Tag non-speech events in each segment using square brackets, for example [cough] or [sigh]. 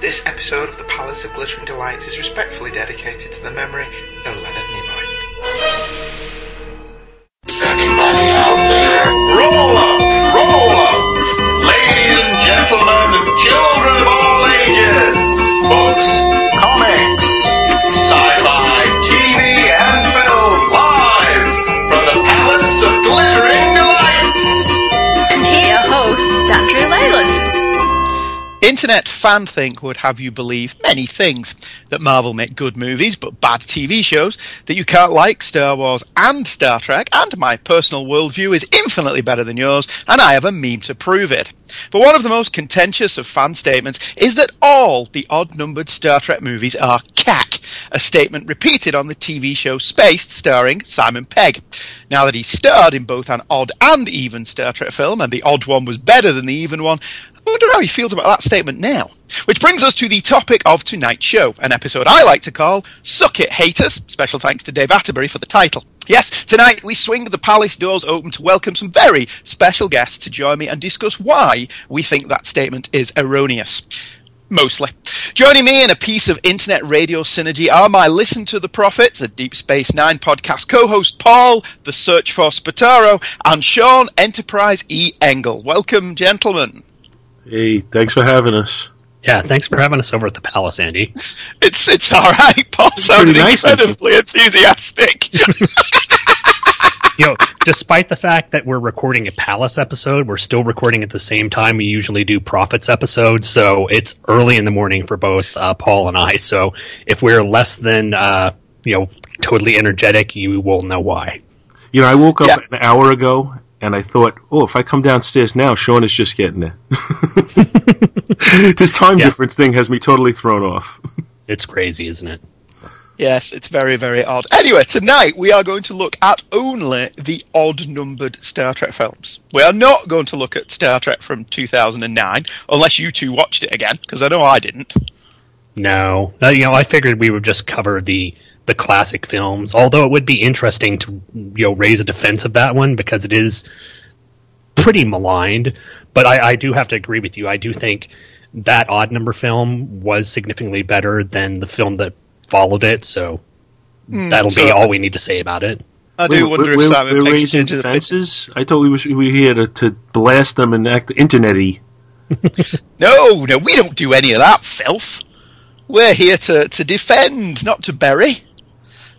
This episode of the Palace of Glittering Delights is respectfully dedicated to the memory of Leonard Nimoy. Anybody out there? Roll up, roll up, ladies and gentlemen, and children of all ages. Books, comics, sci-fi, TV, and film, live from the Palace of Glittering Delights. And here, host Dandrew Leyland. Internet fanthink would have you believe many things. That Marvel make good movies but bad TV shows, that you can't like Star Wars and Star Trek, and my personal worldview is infinitely better than yours, and I have a meme to prove it. But one of the most contentious of fan statements is that all the odd numbered Star Trek movies are cack, a statement repeated on the TV show Spaced starring Simon Pegg. Now that he starred in both an odd and even Star Trek film, and the odd one was better than the even one, I wonder how he feels about that statement now. Which brings us to the topic of tonight's show, an episode I like to call Suck It Haters. Special thanks to Dave Atterbury for the title. Yes, tonight we swing the palace doors open to welcome some very special guests to join me and discuss why we think that statement is erroneous. Mostly. Joining me in a piece of internet radio synergy are my Listen to the Prophets, a Deep Space Nine podcast co-host Paul, The Search for Spataro, and Sean Enterprise E. Engel. Welcome, gentlemen. Hey, thanks for having us. Yeah, thanks for having us over at the Palace, Andy. It's it's all right. Paul sounded nice, incredibly enthusiastic. [laughs] You know, despite the fact that we're recording a Palace episode, we're still recording at the same time we usually do Prophets episodes. So it's early in the morning for both uh, Paul and I. So if we're less than uh, you know totally energetic, you will know why. You know, I woke up Yes. an hour ago and I thought, oh, if I come downstairs now, Sean is just getting there. [laughs] this time Yeah. difference thing has me totally thrown off. [laughs] It's crazy, isn't it? yes, it's very very odd. Anyway, tonight we are going to look at only the odd numbered Star Trek films. We are not going to look at Star Trek from 2009 unless you two watched it again because I know I didn't. No, uh, you know, I figured we would just cover the the classic films. Although it would be interesting to you know raise a defense of that one because it is pretty maligned. But I, I do have to agree with you. I do think that odd number film was significantly better than the film that followed it. So hmm. that'll be all we need to say about it. I do We're- wonder if we're, Simon we're Pegg raising defenses. I thought we was we were here to, to blast them and act internet-y. [laughs] No, no, we don't do any of that filth. We're here to, to defend, not to bury.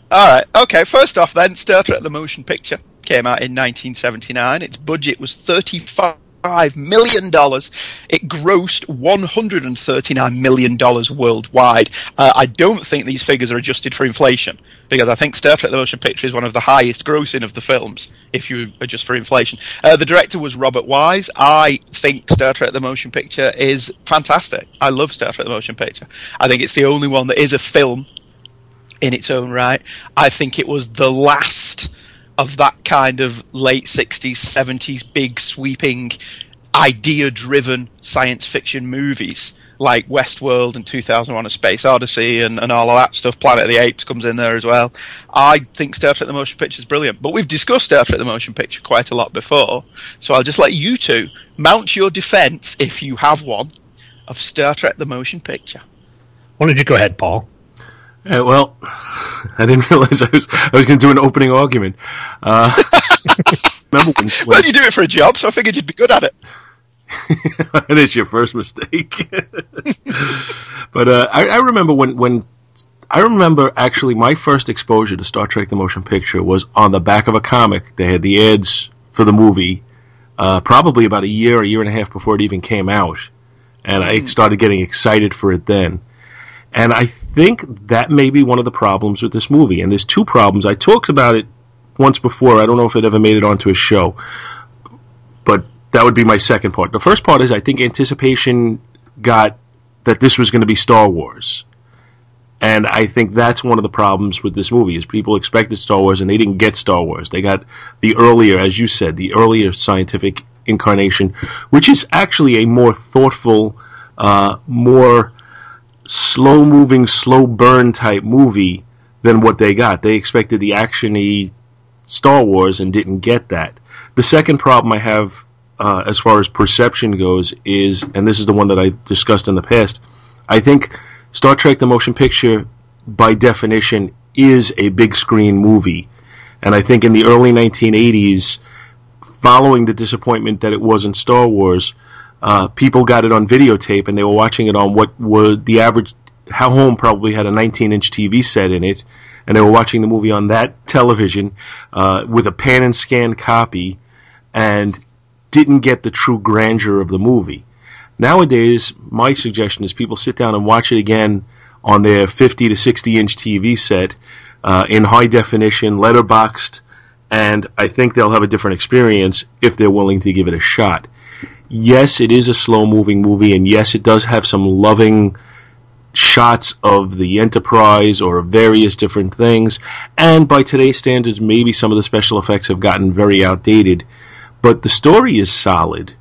Alright, okay, first off then, Star Trek the Motion Picture came out in 1979. Its budget was $35 million. It grossed $139 million worldwide. Uh, I don't think these figures are adjusted for inflation, because I think Star Trek the Motion Picture is one of the highest grossing of the films, if you adjust for inflation. Uh, the director was Robert Wise. I think Star Trek the Motion Picture is fantastic. I love Star Trek the Motion Picture. I think it's the only one that is a film in its own right. I think it was the last of that kind of late 60s, 70s, big sweeping, idea driven science fiction movies like Westworld and 2001 A Space Odyssey and, and all of that stuff. Planet of the Apes comes in there as well. I think Star Trek the Motion Picture is brilliant, but we've discussed Star Trek the Motion Picture quite a lot before, so I'll just let you two mount your defense, if you have one, of Star Trek the Motion Picture. Why don't you go ahead, Paul? Uh, well, [laughs] I didn't realize I was I was going to do an opening argument. Uh, [laughs] remember when, when Well, you do it for a job, so I figured you'd be good at it. [laughs] and it is your first mistake. but uh, I, I remember when when I remember actually my first exposure to Star Trek: The Motion Picture was on the back of a comic. They had the ads for the movie, uh, probably about a year, a year and a half before it even came out, and I started getting excited for it then. And I think that may be one of the problems with this movie. And there's two problems. I talked about it once before. I don't know if it ever made it onto a show, but that would be my second part. The first part is I think anticipation got that this was going to be Star Wars. And I think that's one of the problems with this movie is people expected Star Wars and they didn't get Star Wars. They got the earlier, as you said, the earlier scientific incarnation, which is actually a more thoughtful, uh, more slow moving, slow burn type movie than what they got. They expected the actiony Star Wars and didn't get that. The second problem I have uh, as far as perception goes is, and this is the one that I discussed in the past, I think Star Trek: The Motion Picture, by definition, is a big screen movie, and I think in the early 1980s, following the disappointment that it wasn't Star Wars, uh, people got it on videotape and they were watching it on what was the average. How home probably had a 19-inch TV set in it, and they were watching the movie on that television uh, with a pan and scan copy, and didn't get the true grandeur of the movie. Nowadays, my suggestion is people sit down and watch it again on their 50 to 60 inch TV set uh, in high definition, letterboxed, and I think they'll have a different experience if they're willing to give it a shot. Yes, it is a slow moving movie, and yes, it does have some loving shots of the Enterprise or various different things, and by today's standards, maybe some of the special effects have gotten very outdated, but the story is solid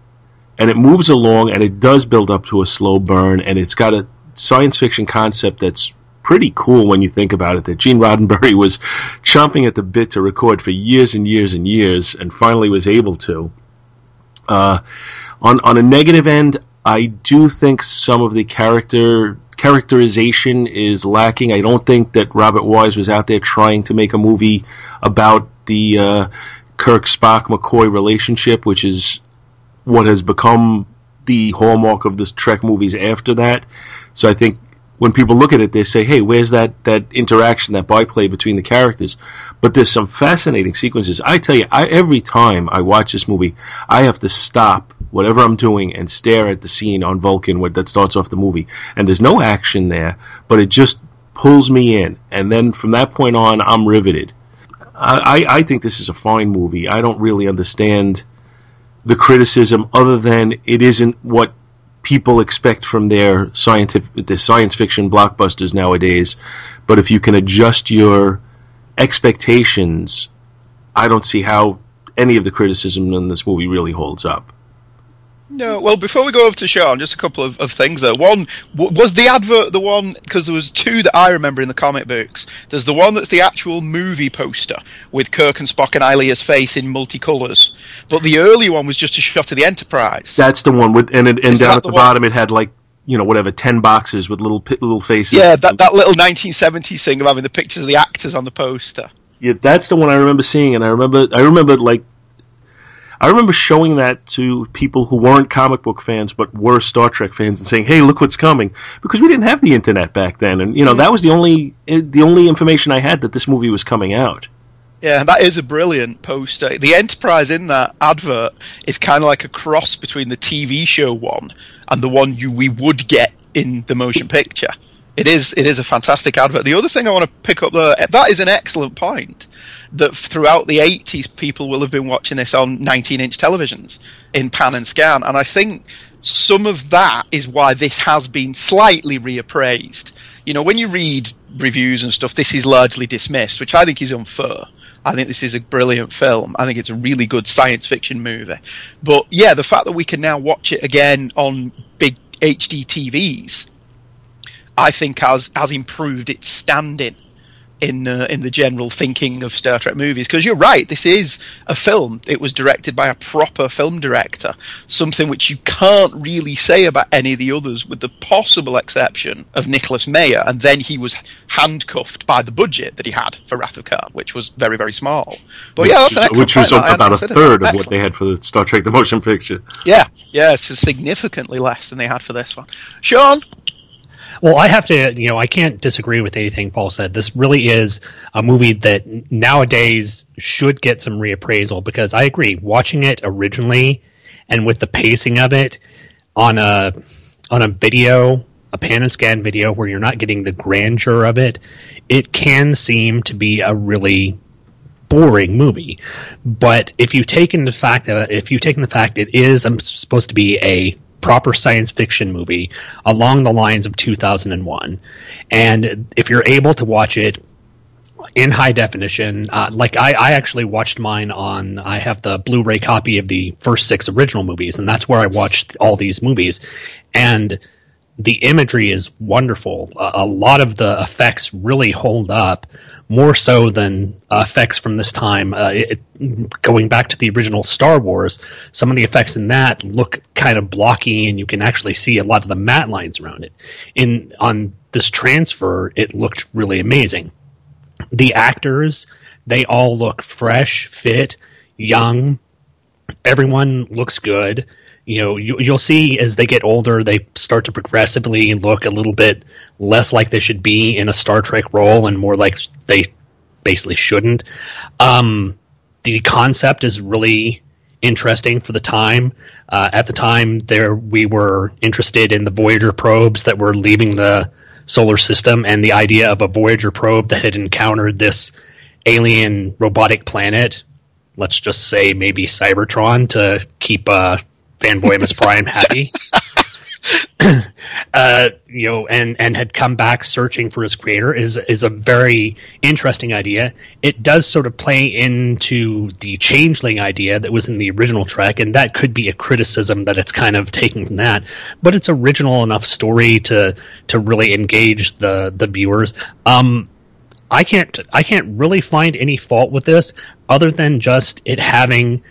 and it moves along and it does build up to a slow burn and it's got a science fiction concept that's pretty cool when you think about it that Gene Roddenberry was chomping at the bit to record for years and years and years and finally was able to. Uh, on on a negative end, I do think some of the character characterization is lacking. I don't think that Robert Wise was out there trying to make a movie about the uh, Kirk Spock McCoy relationship, which is what has become the hallmark of the Trek movies after that. So I think when people look at it, they say, "Hey, where's that that interaction, that byplay between the characters?" But there's some fascinating sequences. I tell you, I, every time I watch this movie, I have to stop whatever I'm doing and stare at the scene on Vulcan that starts off the movie. And there's no action there, but it just pulls me in. And then from that point on, I'm riveted. I, I, I think this is a fine movie. I don't really understand the criticism other than it isn't what people expect from their scientific their science fiction blockbusters nowadays. But if you can adjust your expectations, I don't see how any of the criticism in this movie really holds up. No, well, before we go over to Sean, just a couple of, of things there. One, w- was the advert the one, because there was two that I remember in the comic books. There's the one that's the actual movie poster with Kirk and Spock and Ilia's face in multicolours. But the early one was just a shot of the Enterprise. That's the one with and it, and Is down at the, the bottom it had like you know whatever ten boxes with little little faces. yeah, that, that little 1970s thing of having the pictures of the actors on the poster. Yeah, that's the one I remember seeing, and I remember I remember like I remember showing that to people who weren't comic book fans but were Star Trek fans and saying, "Hey, look what's coming," because we didn't have the internet back then, and you know that mm-hmm. was the only the only information I had that this movie was coming out. Yeah, that is a brilliant poster. Uh, the Enterprise in that advert is kind of like a cross between the TV show one and the one you we would get in the motion picture. It is it is a fantastic advert. The other thing I want to pick up there that is an excellent point. That throughout the 80s, people will have been watching this on 19-inch televisions in pan and scan, and I think some of that is why this has been slightly reappraised. You know, when you read reviews and stuff, this is largely dismissed, which I think is unfair. I think this is a brilliant film. I think it's a really good science fiction movie. But yeah, the fact that we can now watch it again on big HD TVs, I think has has improved its standing in uh, in the general thinking of Star Trek movies. Because you're right, this is a film. It was directed by a proper film director, something which you can't really say about any of the others, with the possible exception of Nicholas Meyer. And then he was handcuffed by the budget that he had for Wrath of Khan, which was very very small. But yeah, that's an which was. About a third of what they had for the Star Trek: The Motion Picture. Yeah, yeah, it's significantly less than they had for this one. Sean, Well, I have to, you know, I can't disagree with anything Paul said. This really is a movie that nowadays should get some reappraisal because I agree. Watching it originally and with the pacing of it on a on a video, a pan and scan video where you're not getting the grandeur of it, it can seem to be a really boring movie. But if you take in the fact that if you take in the fact it is um, supposed to be a proper science fiction movie along the lines of 2001, and if you're able to watch it in high definition, uh, like I, I actually watched mine on. I have the Blu-ray copy of the first six original movies, and that's where I watched all these movies, and the imagery is wonderful. A, a lot of the effects really hold up, more so than uh, effects from this time. Uh, it, going back to the original Star Wars, some of the effects in that look kind of blocky, and you can actually see a lot of the matte lines around it. In on this transfer, it looked really amazing. The actors, they all look fresh, fit, young. Everyone looks good you know you, you'll see as they get older they start to progressively look a little bit less like they should be in a star trek role and more like they basically shouldn't. Um, the concept is really interesting for the time. Uh, at the time there we were interested in the voyager probes that were leaving the solar system and the idea of a voyager probe that had encountered this alien robotic planet let's just say maybe cybertron to keep uh, fanboy Miss Prime happy. [laughs] uh, you know, and and had come back searching for his creator is is a very interesting idea. It does sort of play into the changeling idea that was in the original Trek, and that could be a criticism that it's kind of taking from that. But it's original enough story to to really engage the the viewers. Um, I can't I can't really find any fault with this other than just it having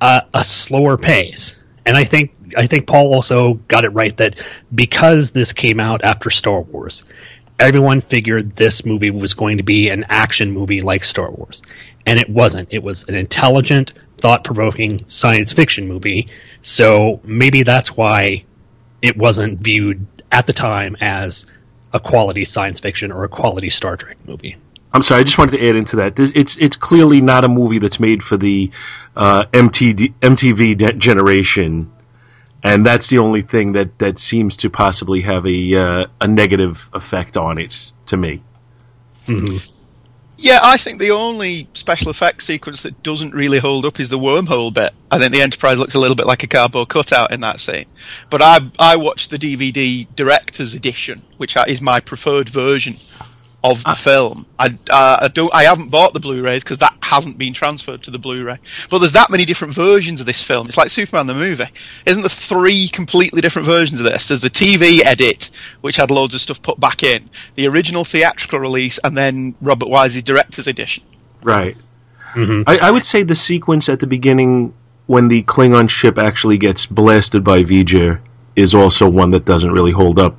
a, a slower pace and I think I think Paul also got it right that because this came out after Star Wars, everyone figured this movie was going to be an action movie like Star Wars, and it wasn't. It was an intelligent, thought-provoking science fiction movie. So maybe that's why it wasn't viewed at the time as a quality science fiction or a quality Star Trek movie. I'm sorry, I just wanted to add into that. It's it's clearly not a movie that's made for the uh, MTD, MTV de- generation, and that's the only thing that, that seems to possibly have a uh, a negative effect on it to me. Mm-hmm. Yeah, I think the only special effects sequence that doesn't really hold up is the wormhole bit. I think the Enterprise looks a little bit like a cardboard cutout in that scene. But I I watched the DVD director's edition, which is my preferred version of the film. I, uh, I don't. I haven't bought the Blu-rays because that hasn't been transferred to the Blu-ray. But there's that many different versions of this film. It's like Superman the movie. Isn't there three completely different versions of this? There's the TV edit, which had loads of stuff put back in, the original theatrical release, and then Robert Wise's director's edition. Right. Mm-hmm. I, I would say the sequence at the beginning when the Klingon ship actually gets blasted by V'ger is also one that doesn't really hold up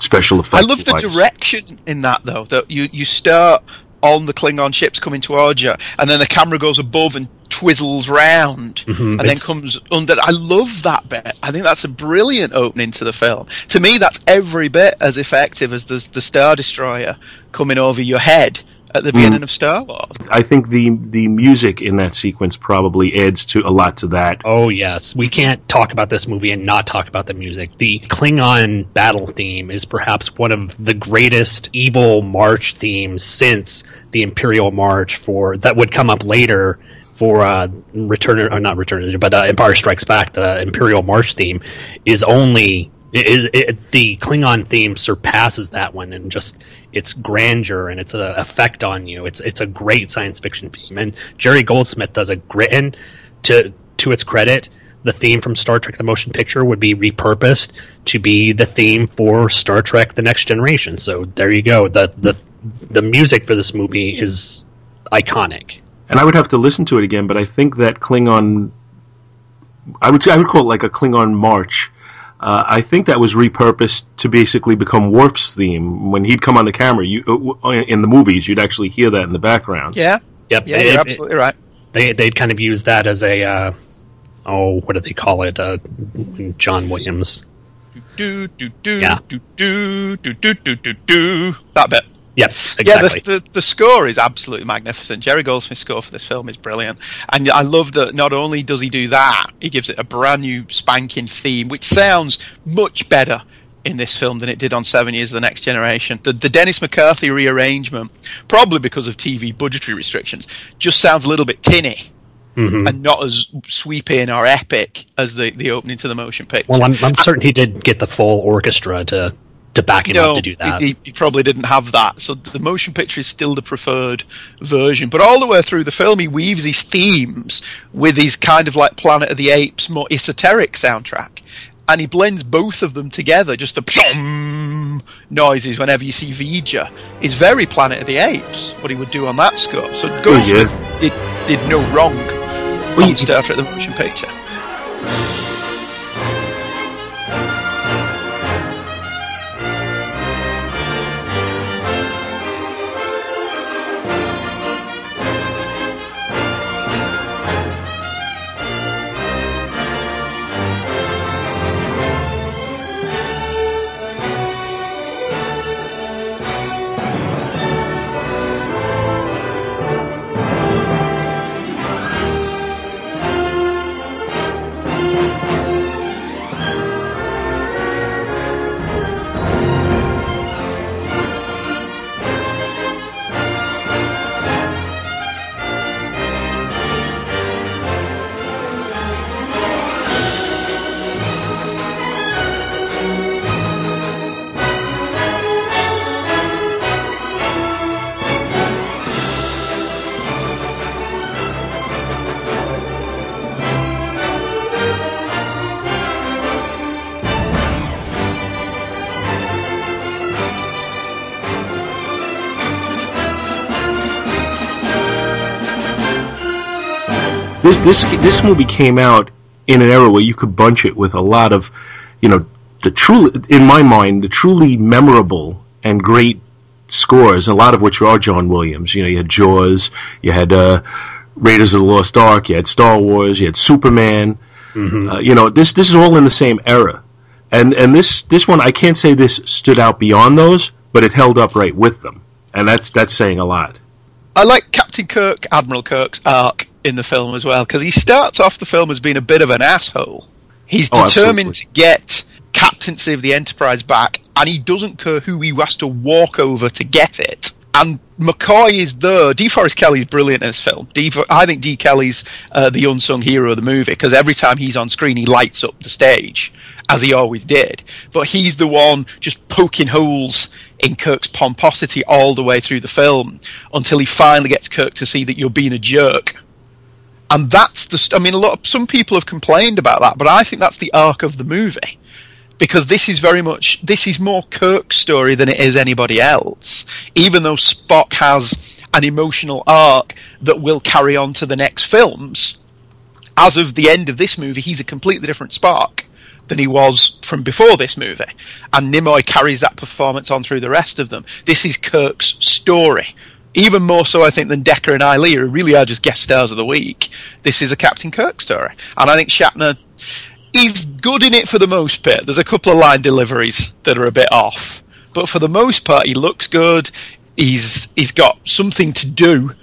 special effects. I love the direction in that though. That you you start on the Klingon ships coming towards you, and then the camera goes above and twizzles round, mm-hmm. and it's... then comes under. I love that bit. I think that's a brilliant opening to the film. To me, that's every bit as effective as the the Star Destroyer coming over your head at the beginning mm. of Star Wars. I think the the music in that sequence probably adds to a lot to that. Oh yes, we can't talk about this movie and not talk about the music. The Klingon battle theme is perhaps one of the greatest evil march themes since the Imperial March for that would come up later for uh, Return or not Return, but uh, Empire Strikes Back. The Imperial March theme is only it is it, the Klingon theme surpasses that one and just its grandeur and its uh, effect on you. It's it's a great science fiction theme, and Jerry Goldsmith does a great. And to to its credit, the theme from Star Trek: The Motion Picture would be repurposed to be the theme for Star Trek: The Next Generation. So there you go. the the The music for this movie is iconic. And I would have to listen to it again, but I think that Klingon. I would I would call it like a Klingon march uh, I think that was repurposed to basically become Worf's theme. When he'd come on the camera, you uh, in the movies, you'd actually hear that in the background. Yeah. Yep. Yeah, you're it, absolutely right. They they'd kind of use that as a uh, oh, what do they call it? Uh, John Williams. Do do do yeah. do do do do do do do that bit. Yep, exactly. Yeah, the, the, the, score is absolutely magnificent. Jerry Goldsmith's score for this film is brilliant. And I love that not only does he do that, he gives it a brand new spanking theme, which sounds much better in this film than it did on Seven Years of the Next Generation. The, the Dennis McCarthy rearrangement, probably because of TV budgetary restrictions, just sounds a little bit tinny. Mm-hmm. And not as sweeping or epic as the, the opening to the motion picture. Well, I'm, I'm certain he did get the full orchestra to to back him no, up to do that. He, he, probably didn't have that. So the motion picture is still the preferred version. But all the way through the film, he weaves his themes with his kind of like Planet of the Apes, more esoteric soundtrack. And he blends both of them together, just the drum noises whenever you see V'ger is very Planet of the Apes. What he would do on that score. So Goldsmith did did no wrong Well, on you- Star Trek: The Motion Picture. This this this movie came out in an era where you could bunch it with a lot of, you know, the truly in my mind the truly memorable and great scores, a lot of which are John Williams. You know, you had Jaws, you had uh, Raiders of the Lost Ark, you had Star Wars, you had Superman. Uh, you know, this this is all in the same era, and and this this one I can't say this stood out beyond those, but it held up right with them, and that's that's saying a lot. I like Captain Kirk, Admiral Kirk's arc in the film as well because he starts off the film as being a bit of an asshole. He's Oh, determined absolutely. to get captaincy of the Enterprise back, and he doesn't care who he has to walk over to get it. And McCoy is there. DeForest Kelley's brilliant in this film. D, I think D. Kelley's uh, the unsung hero of the movie because every time he's on screen, he lights up the stage as he always did. But he's the one just poking holes in Kirk's pomposity all the way through the film until he finally gets Kirk to see that you're being a jerk. And that's the. I mean, a lot. Of, some people have complained about that, but I think that's the arc of the movie because this is very much this is more Kirk's story than it is anybody else. Even though Spock has an emotional arc that will carry on to the next films, as of the end of this movie, he's a completely different Spock than he was from before this movie. And Nimoy carries that performance on through the rest of them. This is Kirk's story. Even more so, I think, than Decker and Ilia, who really are just guest stars of the week. This is a Captain Kirk story. And I think Shatner is good in it for the most part. There's a couple of line deliveries that are a bit off. But for the most part, he looks good. He's he's got something to do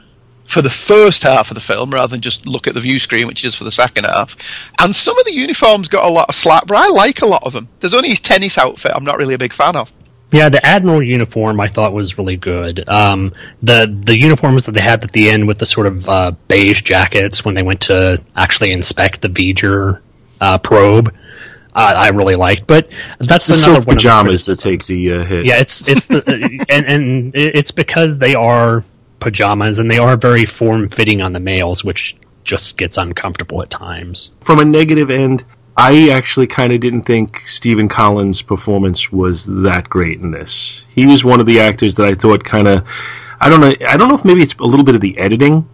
for the first half of the film rather than just look at the view screen, which is for the second half. And some of the uniforms got a lot of slap, but I like a lot of them. There's only his tennis outfit I'm not really a big fan of. Yeah, the admiral uniform I thought was really good. Um, the the uniforms that they had at the end with the sort of uh, beige jackets when they went to actually inspect the V'ger uh, probe, uh, I really liked. But that's The another one of the pajamas that take the uh, hit. Yeah, it's it's the [laughs] and and it's because they are pajamas and they are very form fitting on the males, which just gets uncomfortable at times. From a negative end, I actually kind of didn't think Stephen Collins' performance was that great in this. He was one of the actors that I thought kind of, I don't know, I don't know if maybe it's a little bit of the editing,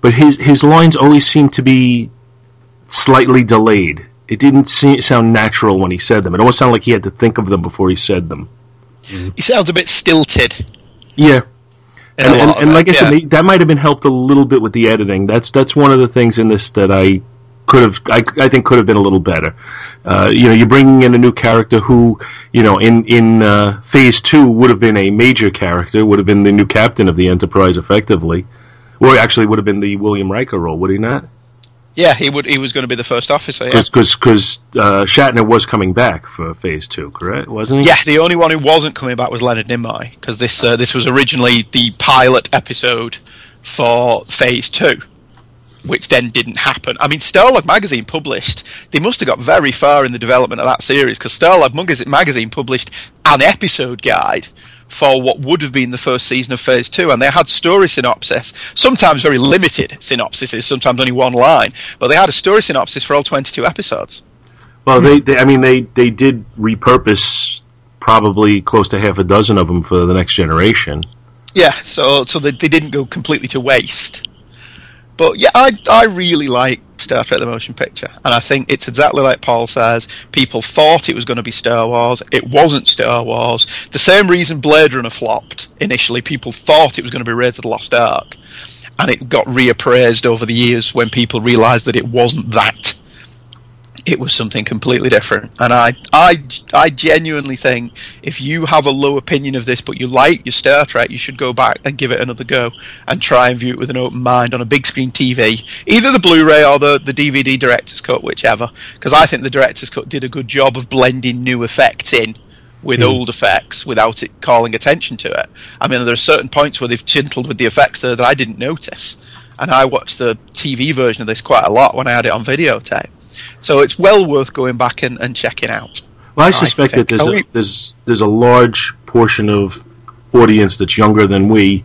but his his lines always seemed to be slightly delayed. It didn't seem, sound natural when he said them. It almost sounded like he had to think of them before he said them. Mm-hmm. He sounds a bit stilted. Yeah, and, and, and it, like I said, yeah. they- that might have been helped a little bit with the editing. That's that's one of the things in this that I could have, I, I think, could have been a little better. Uh, you know, you're bringing in a new character who, you know, in in uh, Phase Two would have been a major character, would have been the new captain of the Enterprise, effectively, or actually would have been the William Riker role, would he not? yeah, he would. He was going to be the first officer. Yeah. Because because uh, Shatner was coming back for Phase Two, correct? Wasn't he? Yeah, the only one who wasn't coming back was Leonard Nimoy because this uh, this was originally the pilot episode for Phase Two, which then didn't happen. I mean, Starlog magazine published. They must have got very far in the development of that series because Starlog magazine published an episode guide for what would have been the first season of Phase Two, and they had story synopsis. Sometimes very limited synopsises, sometimes only one line, but they had a story synopsis for all twenty-two episodes. Well, they, they I mean, they, they did repurpose probably close to half a dozen of them for the next generation. Yeah, so so they, they didn't go completely to waste. But yeah, I I really like Star Trek: The Motion Picture, and I think it's exactly like Paul says. People thought it was going to be Star Wars. It wasn't Star Wars. The same reason Blade Runner flopped initially. People thought it was going to be Raiders of the Lost Ark, and it got reappraised over the years when people realised that it wasn't that. It was something completely different, and I, I, I genuinely think if you have a low opinion of this, but you like your Star Trek, you should go back and give it another go and try and view it with an open mind on a big screen TV, either the Blu-ray or the the DVD director's cut, whichever. Because I think the director's cut did a good job of blending new effects in with hmm. old effects without it calling attention to it. I mean, there are certain points where they've chintled with the effects there that I didn't notice, and I watched the TV version of this quite a lot when I had it on videotape. So it's well worth going back and, and checking out. Well, I suspect that there's a, we- there's there's a large portion of audience that's younger than we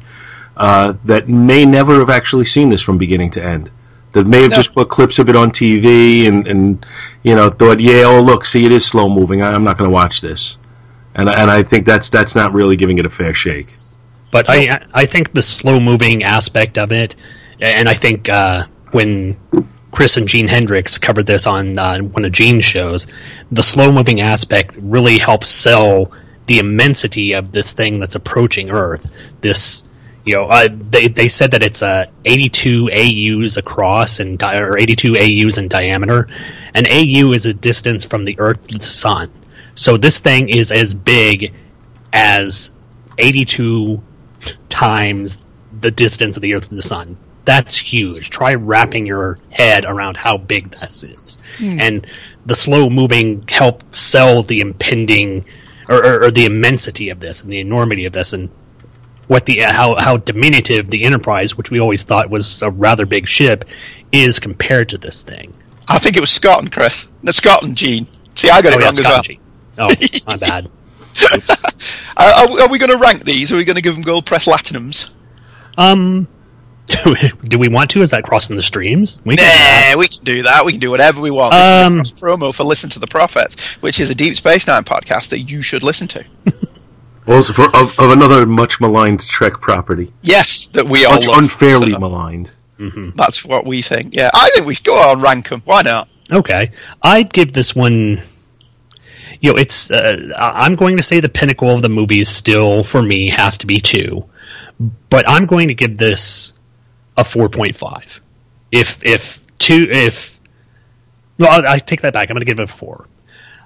uh, that may never have actually seen this from beginning to end. That may have No. just put clips of it on TV and, and you know thought, yeah, oh look, see, it is slow moving. I, I'm not going to watch this, and I- and I think that's that's not really giving it a fair shake. But I I think the slow moving aspect of it, and I think uh, when Chris and Gene Hendricks covered this on uh, one of Gene's shows, the slow moving aspect really helps sell the immensity of this thing that's approaching Earth. This, you know, uh, they they said that it's uh, 82 AU's across and di- or 82 AU's in diameter. An AU is a distance from the Earth to the Sun. So this thing is as big as 82 times the distance of the Earth to the Sun. That's huge. Try wrapping your head around how big this is. And the slow moving helped sell the impending or, or, or the immensity of this and the enormity of this and what the how how diminutive the Enterprise, which we always thought was a rather big ship, is compared to this thing. I think it was Scott and Chris. No, Scotland, Gene. See, I got Oh it yeah, wrong as well. Scotland. Oh, my bad. [laughs] Are, are, are we going to rank these? Are we going to give them gold press latinums? Um, [laughs] do we want to? Is that crossing the streams? We can do that. Nah, we can do that. We can do whatever we want. Um, this is a promo for Listen to the Prophets, which is a Deep Space Nine podcast that you should listen to. [laughs] Also, for of, of another much maligned Trek property, Yes, that we all much love. unfairly So maligned. That's what we think. Yeah, I think we should go on rank them. Why not? Okay, I'd give this one. You know, it's. Uh, I- I'm going to say the pinnacle of the movie still for me has to be two, but I'm going to give this a four point five. If if two if well, I, I take that back. I'm going to give it a four.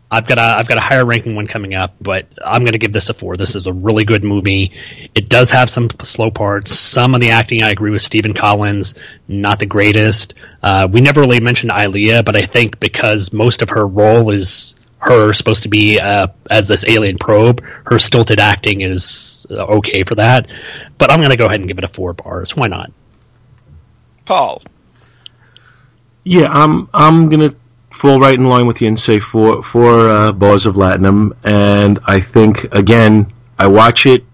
I've got a I've got a higher ranking one coming up, but I'm going to give this a four. This is a really good movie. It does have some slow parts. Some of the acting, I agree with Stephen Collins, not the greatest. Uh, we never really mentioned Ilia, but I think because most of her role is her supposed to be uh, as this alien probe, her stilted acting is uh, okay for that. But I'm going to go ahead and give it a four bars. Why not? Paul. Yeah, I'm I'm gonna fall right in line with you and say four four uh, bars of Latinum, and I think again I watch it,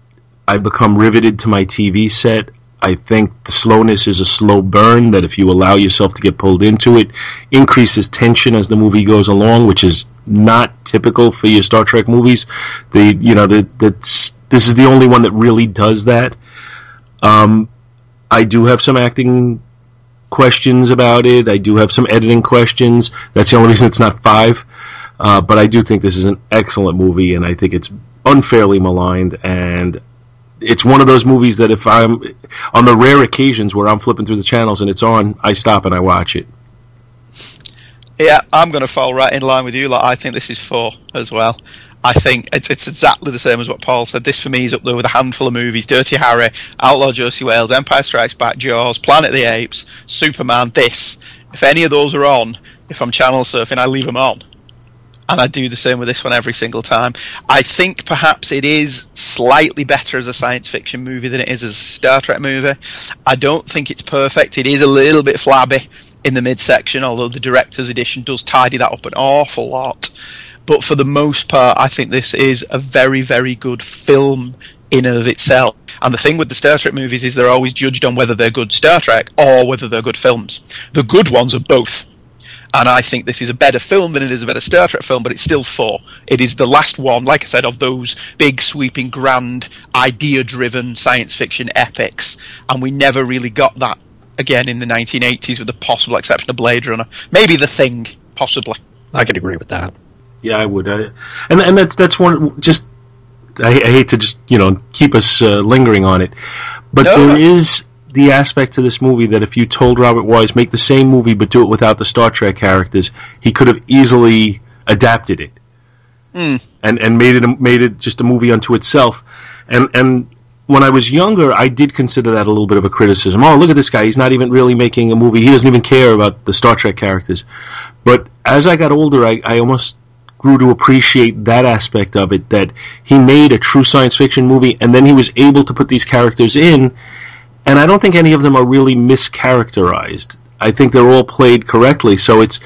I become riveted to my TV set. I think the slowness is a slow burn that if you allow yourself to get pulled into it, increases tension as the movie goes along, which is not typical for your Star Trek movies. The you know the that's this is the only one that really does that. Um, I do have some acting questions about it. I do have some editing questions. That's the only reason it's not five. Uh, but I do think this is an excellent movie, and I think it's unfairly maligned. And it's one of those movies that if I'm on the rare occasions where I'm flipping through the channels and it's on, I stop and I watch it. Yeah, I'm going to fall right in line with you. Like, I think this is four as well. I think it's it's exactly the same as what Paul said. This for me is up there with a handful of movies: Dirty Harry, Outlaw Josey Wales, Empire Strikes Back, Jaws, Planet of the Apes, Superman. This, if any of those are on, if I'm channel surfing, I leave them on, and I do the same with this one every single time. I think perhaps it is slightly better as a science fiction movie than it is as a Star Trek movie. I don't think it's perfect. It is a little bit flabby in the midsection, although the director's edition does tidy that up an awful lot. But for the most part, I think this is a very, very good film in and of itself. And the thing with the Star Trek movies is they're always judged on whether they're good Star Trek or whether they're good films. The good ones are both. And I think this is a better film than it is a better Star Trek film, but it's still four. It is the last one, like I said, of those big, sweeping, grand, idea-driven science fiction epics, and we never really got that again in the 1980s, with the possible exception of Blade Runner, maybe The Thing, possibly. I could agree with that. Yeah, I would. I, and and that's that's one just. I, I hate to just you know keep us uh, lingering on it, but No, there is the aspect to this movie that if you told Robert Wise make the same movie but do it without the Star Trek characters, he could have easily adapted it Hmm. and and made it made it just a movie unto itself. And and when I was younger, I did consider that a little bit of a criticism. Oh, look at this guy; he's not even really making a movie. He doesn't even care about the Star Trek characters. But as I got older, I, I almost grew to appreciate that aspect of it. That he made a true science fiction movie, and then he was able to put these characters in. And I don't think any of them are really mischaracterized. I think they're all played correctly. So it's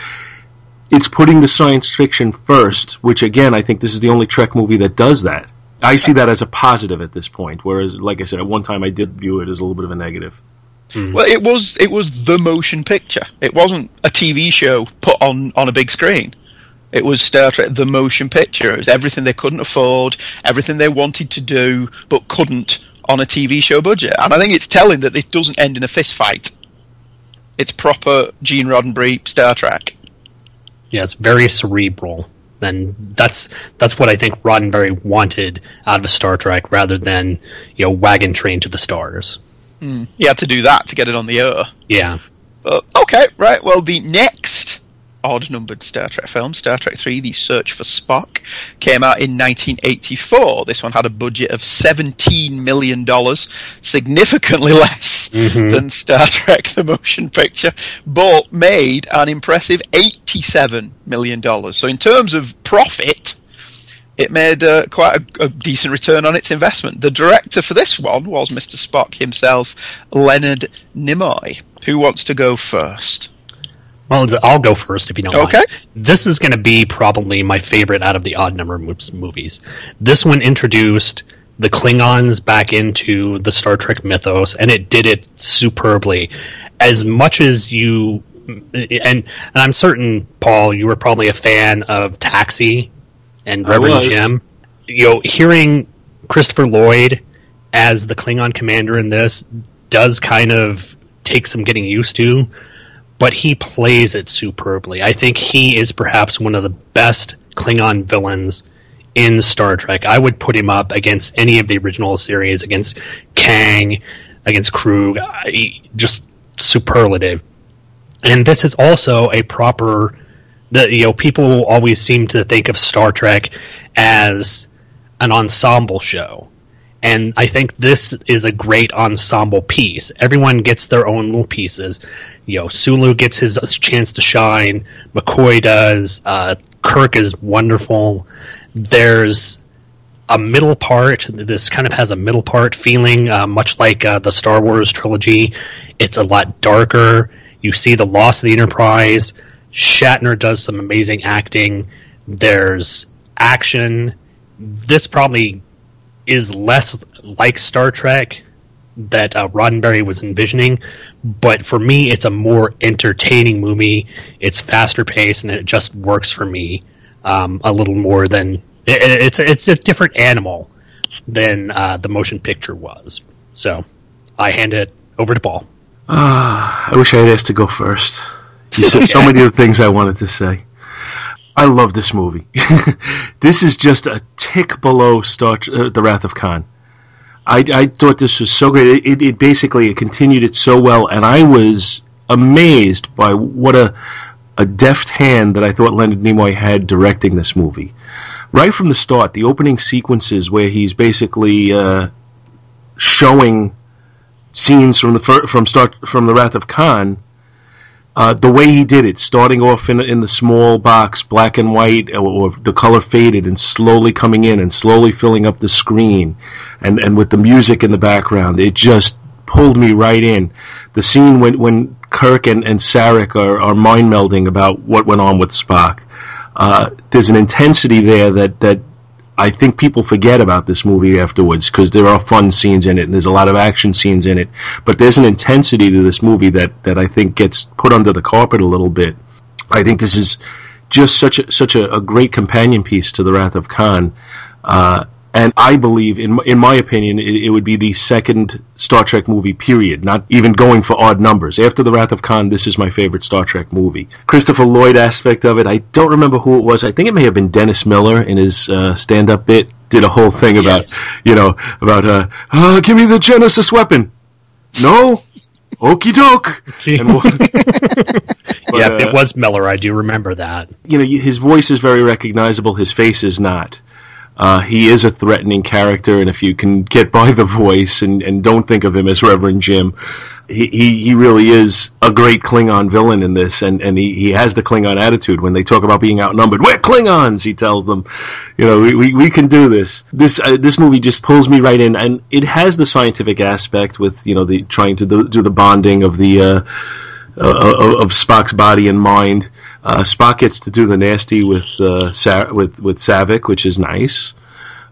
it's putting the science fiction first, which again, I think this is the only Trek movie that does that. I see that as a positive at this point, whereas, like I said, at one time I did view it as a little bit of a negative. Hmm. Well, it was it was the motion picture. It wasn't a TV show put on on a big screen. It was Star Trek the motion picture. It was everything they couldn't afford, everything they wanted to do but couldn't on a TV show budget. And I think it's telling that this doesn't end in a fist fight. It's proper Gene Roddenberry Star Trek. Yeah, it's very cerebral, and that's that's what I think Roddenberry wanted out of a Star Trek, rather than you know wagon train to the stars. Hmm. He had to do that to get it on the air. Yeah, But, okay, right. Well, the next odd numbered Star Trek film, Star Trek 3 The Search for Spock, came out in 1984. This one had a budget of $17 million, significantly [laughs] less than Star Trek The Motion Picture, but made an impressive $87 million. So, in terms of profit, it made uh, quite a, a decent return on its investment. The director for this one was Mr. Spock himself, Leonard Nimoy. Who wants to go first? Well, I'll go first if you don't Okay. mind. This is going to be probably my favorite out of the odd number movies. This one introduced the Klingons back into the Star Trek mythos, and it did it superbly. As much as you, and, and I'm certain, Paul, you were probably a fan of Taxi and Reverend. Jim. You know, hearing Christopher Lloyd as the Klingon commander in this does kind of take some getting used to, but he plays it superbly. I think he is perhaps one of the best Klingon villains in Star Trek. I would put him up against any of the original series, against Kang, against Krug, just superlative. And this is also a proper the you know people always seem to think of Star Trek as an ensemble show. And I think this is a great ensemble piece. Everyone gets their own little pieces. You know, Sulu gets his chance to shine. McCoy does. Uh, Kirk is wonderful. There's a middle part. This kind of has a middle part feeling, uh, much like uh, the Star Wars trilogy. It's a lot darker. You see the loss of the Enterprise. Shatner does some amazing acting. There's action. This probably is less like Star Trek that uh, Roddenberry was envisioning, but for me, it's a more entertaining movie. It's faster paced, and it just works for me um, a little more than it, it's it's a different animal than uh, the motion picture was. So I hand it over to Paul. Ah, I wish I had asked to go first. You said so many of the things I wanted to say. I love this movie. [laughs] this is just a tick below Star uh, The Wrath of Khan. I, I thought this was so great. It, it basically it continued it so well, and I was amazed by what a a deft hand that I thought Leonard Nimoy had directing this movie. Right from the start, the opening sequences where he's basically uh, showing scenes from the fir- from start from the Wrath of Khan. Uh, the way he did it, starting off in in the small box, black and white, or, or the color faded, and slowly coming in and slowly filling up the screen, and and with the music in the background, it just pulled me right in. The scene when when Kirk and and Sarek are, are mind melding about what went on with Spock. Uh, there's an intensity there that that I think people forget about this movie afterwards because there are fun scenes in it and there's a lot of action scenes in it. But there's an intensity to this movie that, that I think gets put under the carpet a little bit. I think this is just such a, such a, a great companion piece to the Wrath of Khan. Uh, and I believe, in in my opinion, it, it, would be the second Star Trek movie. Period. Not even going for odd numbers. After the Wrath of Khan, this is my favorite Star Trek movie. Christopher Lloyd aspect of it, I don't remember who it was. I think it may have been Dennis Miller in his uh, stand-up bit. Did a whole thing about Yes. you know about uh, uh, give me the Genesis weapon. No. Okie doke. We'll- [laughs] yeah, uh, it was Miller. I do remember that. you know, his voice is very recognizable. His face is not. Uh, he is a threatening character, and if you can get by the voice and, and don't think of him as Reverend Jim, he, he, he really is a great Klingon villain in this, and, and he, he has the Klingon attitude. When they talk about being outnumbered, we're Klingons, he tells them, you know, we, we, we can do this. This uh, this movie just pulls me right in, and it has the scientific aspect with you know the trying to do, do the bonding of the. Uh, uh, of Spock's body and mind. Uh, Spock gets to do the nasty with uh, Sa- with with Saavik, which is nice.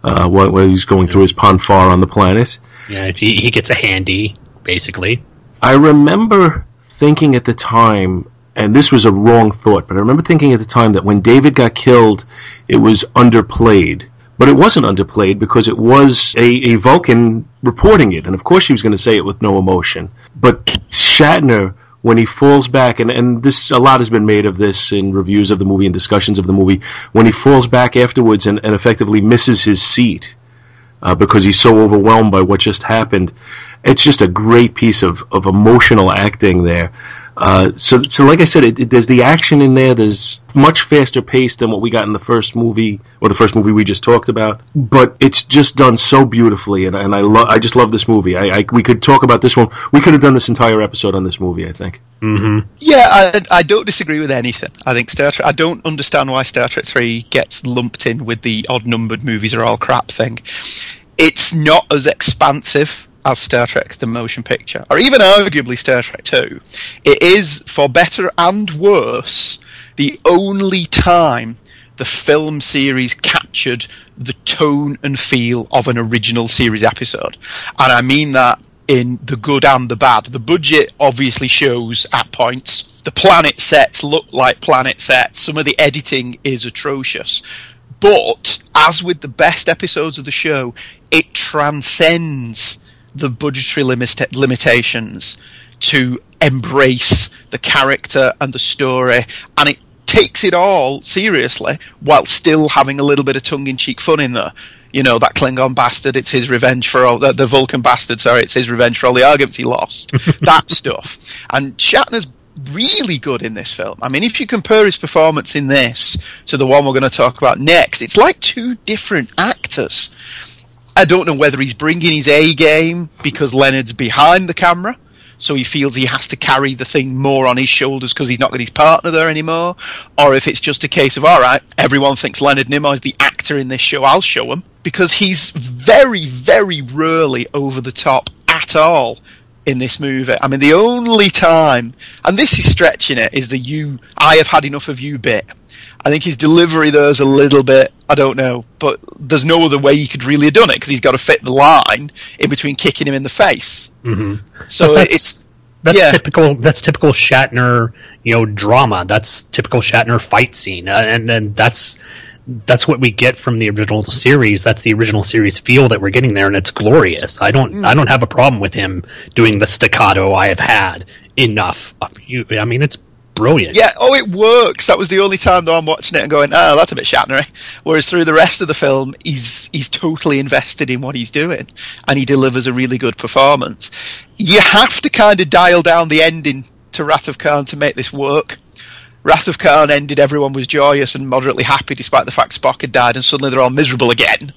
Uh, when, when he's going through his pon farr on the planet, Yeah, he, he gets a handy, basically. I remember thinking at the time, and this was a wrong thought, but I remember thinking at the time that when David got killed, it was underplayed. But it wasn't underplayed because it was a, a Vulcan reporting it, and of course she was going to say it with no emotion. But Shatner, when he falls back, and, and this a lot has been made of this in reviews of the movie and discussions of the movie, when he falls back afterwards and, and effectively misses his seat uh, because he's so overwhelmed by what just happened. It's just a great piece of, of emotional acting there. Uh, so, so like I said, it, it, there's the action in there. There's much faster pace than what we got in the first movie or the first movie we just talked about. But it's just done so beautifully, and, and I love. I just love this movie. I, I we could talk about this one. We could have done this entire episode on this movie. I think. Mm-hmm. Yeah, I, I don't disagree with anything. I think Star Trek. I don't understand why Star Trek Three gets lumped in with the odd-numbered movies are all crap thing. It's not as expansive as Star Trek the motion picture, or even arguably Star Trek Two. It is, for better and worse, the only time the film series captured the tone and feel of an original series episode. And I mean that in the good and the bad. The budget obviously shows at points. The planet sets look like planet sets. Some of the editing is atrocious. But, as with the best episodes of the show, it transcends the budgetary limit- limitations to embrace the character and the story, and it takes it all seriously while still having a little bit of tongue-in-cheek fun in there. You know that Klingon bastard. It's his revenge for all the, the Vulcan bastard. Sorry, it's his revenge for all the arguments he lost. [laughs] that stuff. And Shatner's really good in this film. I mean, if you compare his performance in this to the one we're going to talk about next, it's like two different actors. I don't know whether he's bringing his A game because Leonard's behind the camera, so he feels he has to carry the thing more on his shoulders because he's not got his partner there anymore, or if it's just a case of all right, everyone thinks Leonard Nimoy is the actor in this show, I'll show him because he's very, very rarely over the top at all in this movie. I mean, the only time, and this is stretching it, is the "you, I have had enough of you" bit. I think his delivery there is a little bit, I don't know, but there's no other way he could really have done it because he's got to fit the line in between kicking him in the face. Mm-hmm. So that's it's that's yeah. typical. That's typical Shatner, you know, drama. That's typical Shatner fight scene, uh, and then that's that's what we get from the original series. That's the original series feel that we're getting there, and it's glorious. I don't I don't have a problem with him doing the staccato I have had enough. of You, I mean, it's brilliant. Yeah, oh, it works. That was the only time though I'm watching it and going, oh, that's a bit Shatnery. Whereas through the rest of the film, he's he's totally invested in what he's doing, and he delivers a really good performance. You have to kind of dial down the ending to Wrath of Khan to make this work. Wrath of Khan ended, everyone was joyous and moderately happy, despite the fact Spock had died, and suddenly they're all miserable again.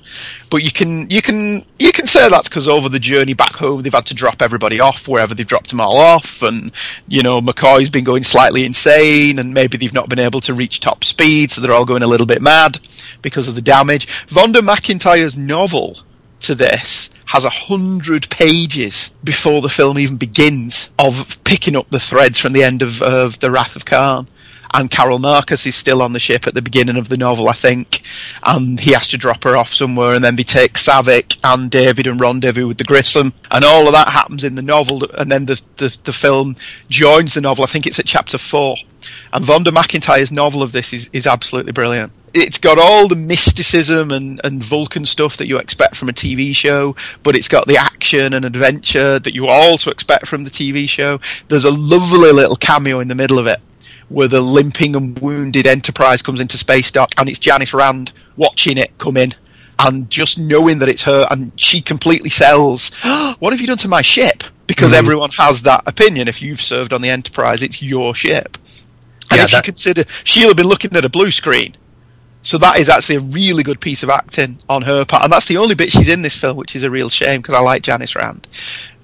But you can you can you can say that's because over the journey back home they've had to drop everybody off wherever they've dropped them all off, and you know McCoy's been going slightly insane, and maybe they've not been able to reach top speed, so they're all going a little bit mad because of the damage. Vonda McIntyre's novel to this has a hundred pages before the film even begins of picking up the threads from the end of, of the Wrath of Khan and Carol Marcus is still on the ship at the beginning of the novel, I think, and he has to drop her off somewhere, and then they take Saavik and David and rendezvous with the Grissom, and all of that happens in the novel, and then the, the, the film joins the novel. I think it's at chapter four, And Vonda McIntyre's novel of this is, is absolutely brilliant. It's got all the mysticism and, and Vulcan stuff that you expect from a TV show, but it's got the action and adventure that you also expect from the TV show. There's a lovely little cameo in the middle of it where the limping and wounded Enterprise comes into space dock, and it's Janice Rand watching it come in, and just knowing that it's her, and she completely sells. [gasps] what have you done to my ship? Because hmm. everyone has that opinion. If you've served on the Enterprise, it's your ship. And Yeah, if you consider she'll have been looking at a blue screen. So that is actually a really good piece of acting on her part, and that's the only bit she's in this film, which is a real shame because I like Janice Rand.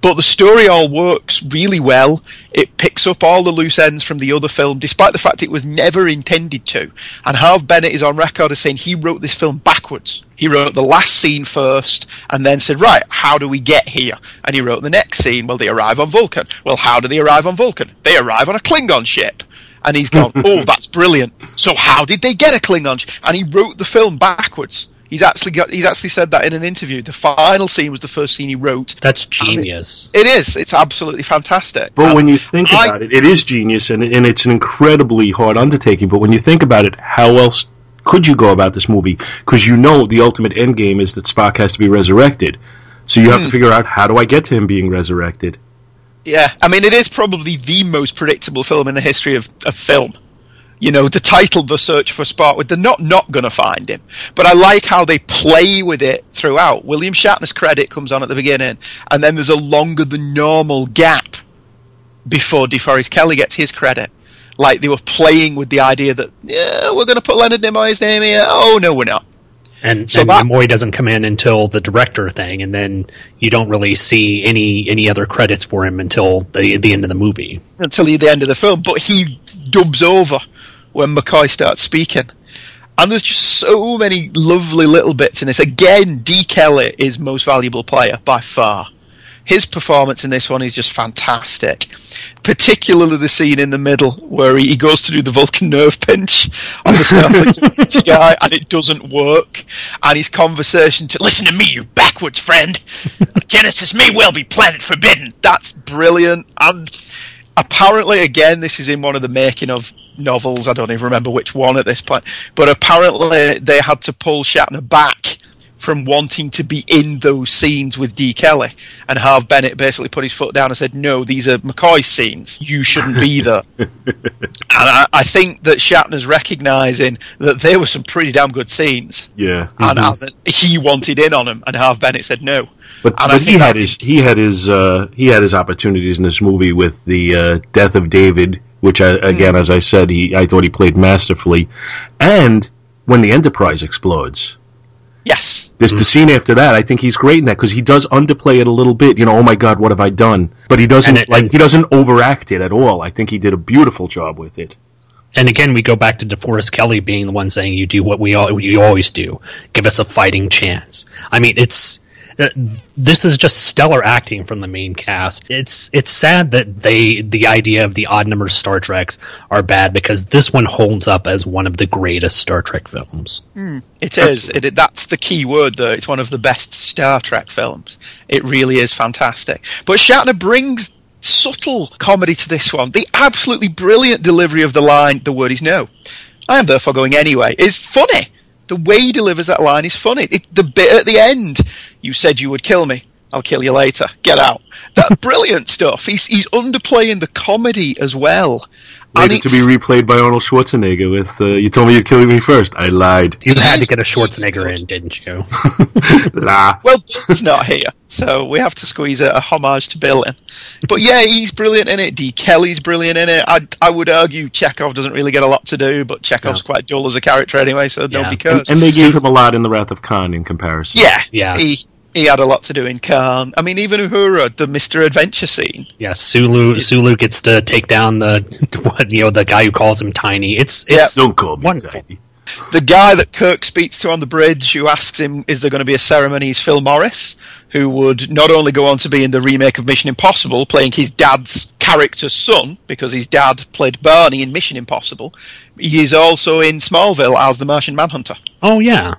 But the story all works really well. It picks up all the loose ends from the other film, despite the fact it was never intended to. And Harve Bennett is on record as saying he wrote this film backwards. He wrote the last scene first, and then said, "Right, how do we get here?" And he wrote the next scene. Well, they arrive on Vulcan. Well, how do they arrive on Vulcan? They arrive on a Klingon ship. And he's gone, [laughs] "Oh, that's brilliant." So how did they get a Klingon? sh-" And he wrote the film backwards. He's actually got. He's actually said that in an interview. The final scene was the first scene he wrote. That's genius. It is. It's absolutely fantastic. But And when you think I- about it, it is genius and, and it's an incredibly hard undertaking. But when you think about it, how else could you go about this movie? Because you know the ultimate end game is that Spock has to be resurrected. So you have Hmm. to figure out how do I get to him being resurrected. Yeah, I mean, it is probably the most predictable film in the history of, of film. You know, the title, The Search for Spock, they're not not going to find him. But I like how they play with it throughout. William Shatner's credit comes on at the beginning, and then there's a longer than normal gap before DeForest Kelley gets his credit. Like they were playing with the idea that, yeah, we're going to put Leonard Nimoy's name here. Oh, no, we're not. And, So and that- Nimoy doesn't come in until the director thing, and then you don't really see any any other credits for him until the the end of the movie. until the end of the film, but he dubs over when McCoy starts speaking. And there's just so many lovely little bits in this. Again, D. Kelley is most valuable player by far. His performance in this one is just fantastic. Particularly the scene in the middle where he, he goes to do the Vulcan nerve pinch on the Starfleet [laughs] guy and it doesn't work. And his conversation to listen to me, you backwards friend. Genesis may well be planet forbidden. That's brilliant. And apparently, again, this is in one of the making of novels. I don't even remember which one at this point. But apparently, they had to pull Shatner back from wanting to be in those scenes with D. Kelley. And Harve Bennett basically put his foot down and said, No, these are McCoy's scenes. You shouldn't be there. [laughs] and I, I think that Shatner's recognising that there were some pretty damn good scenes. Yeah. And Mhm. as a, he wanted in on them, and Harve Bennett said no. But, but he had his he had his uh, he had his opportunities in this movie with the uh, death of David, which I, again, mm-hmm. as I said, he I thought he played masterfully, and when the Enterprise explodes. Yes. There's the mm-hmm. scene after that. I think he's great in that because he does underplay it a little bit. You know, oh my God, what have I done? But he doesn't it- like he doesn't overact it at all. I think he did a beautiful job with it. And again, we go back to DeForest Kelley being the one saying, "You do what we all you always do. Give us a fighting chance." I mean, it's Uh, this is just stellar acting from the main cast. It's it's sad that they the idea of the odd number Star Treks are bad because this one holds up as one of the greatest Star Trek films. Hmm. It is. It, that's the key word, though. It's one of the best Star Trek films. It really is fantastic. But Shatner brings subtle comedy to this one. The absolutely brilliant delivery of the line, the word is no. I am therefore going anyway, is funny. The way he delivers that line is funny. It, the bit at the end, you said you would kill me. I'll kill you later. Get out. That [laughs] brilliant stuff. He's he's underplaying the comedy as well. And Later to be replayed by Arnold Schwarzenegger with uh, "You told me you'd kill me first. I lied." You had to get a Schwarzenegger in, didn't you? [laughs] La. Well, Bill's not here, so we have to squeeze a, a homage to Bill in. But yeah, he's brilliant in it. D. Kelley's brilliant in it. I, I would argue Chekov doesn't really get a lot to do, but Chekov's Yeah. quite dull as a character anyway, so Yeah. nobody cares. And they gave him a lot in the Wrath of Khan in comparison. yeah, Yeah. he he had a lot to do in Khan. I mean, even Uhura, the Mister Adventure scene. Yeah, Sulu Sulu gets to take down the [laughs] you know the guy who calls him Tiny. It's it's Don't call me Wonderful. Tiny. The guy that Kirk speaks to on the bridge, who asks him, "Is there going to be a ceremony?" is Phil Morris, who would not only go on to be in the remake of Mission Impossible, playing his dad's character's son, because his dad played Barney in Mission Impossible. He is also in Smallville as the Martian Manhunter. Oh yeah,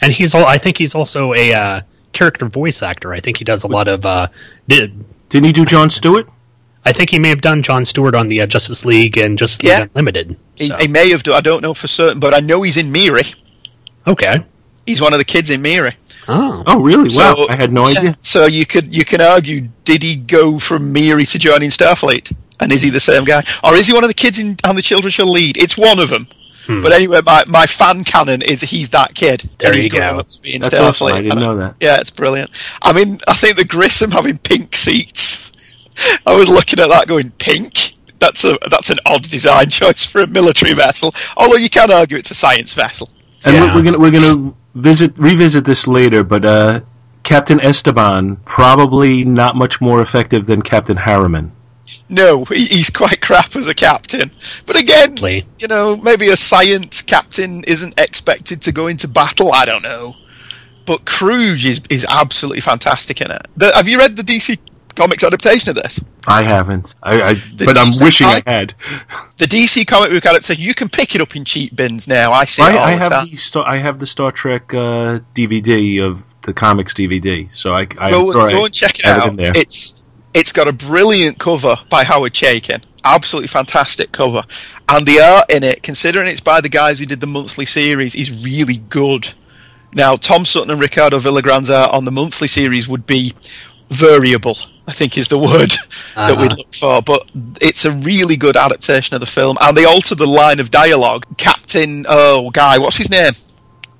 and he's all. I think he's also a uh, character voice actor. I think he does a lot of. Uh, did, Didn't he do John Stewart? I think he may have done John Stewart on the uh, Justice League and Justice League Unlimited. He, so- he may have done. I don't know for certain, but I know he's in Miri. okay. He's one of the kids in Miri. Oh. Oh, really? Wow, So- I had no idea. So you could you can argue, did he go from Miri to joining Starfleet? And is he the same guy, or is he one of the kids in on the Children Shall Lead? It's one of them. Hmm. But anyway, my, my fan canon is he's that kid. There and he's you go. up to be in That's Starfleet. awesome. I didn't And know that. Yeah, it's brilliant. I mean, I think the Grissom having pink seats. [laughs] I was looking at that going pink. That's a that's an odd design choice for a military vessel. Although you can argue it's a science vessel. And Yeah. we're, we're gonna we're gonna visit revisit this later, but uh, Captain Esteban probably not much more effective than Captain Harriman. No, he, he's quite crap as a captain. But again, Sadly. you know, maybe a science captain isn't expected to go into battle. I don't know. But Kruge is, is absolutely fantastic in it. The, have you read the DC Comics adaptation of this? I haven't, I, I The but I'm wishing I comic- had. The DC comic book adaptation, you can pick it up in cheap bins now. I see it I, all I the have time. the Star, I have the Star Trek uh, DVD of the comics DVD, so I I go, sorry, go and check it I have out. in there. it's it's got a brilliant cover by Howard Chaykin. Absolutely fantastic cover. And the art in it, considering it's by the guys who did the monthly series, is really good. Now, Tom Sutton and Ricardo Villagran's art on the monthly series would be variable, I think is the word [laughs] that we'd Uh-huh. look for. But it's a really good adaptation of the film. And they alter the line of dialogue. Captain, oh, guy, what's his name?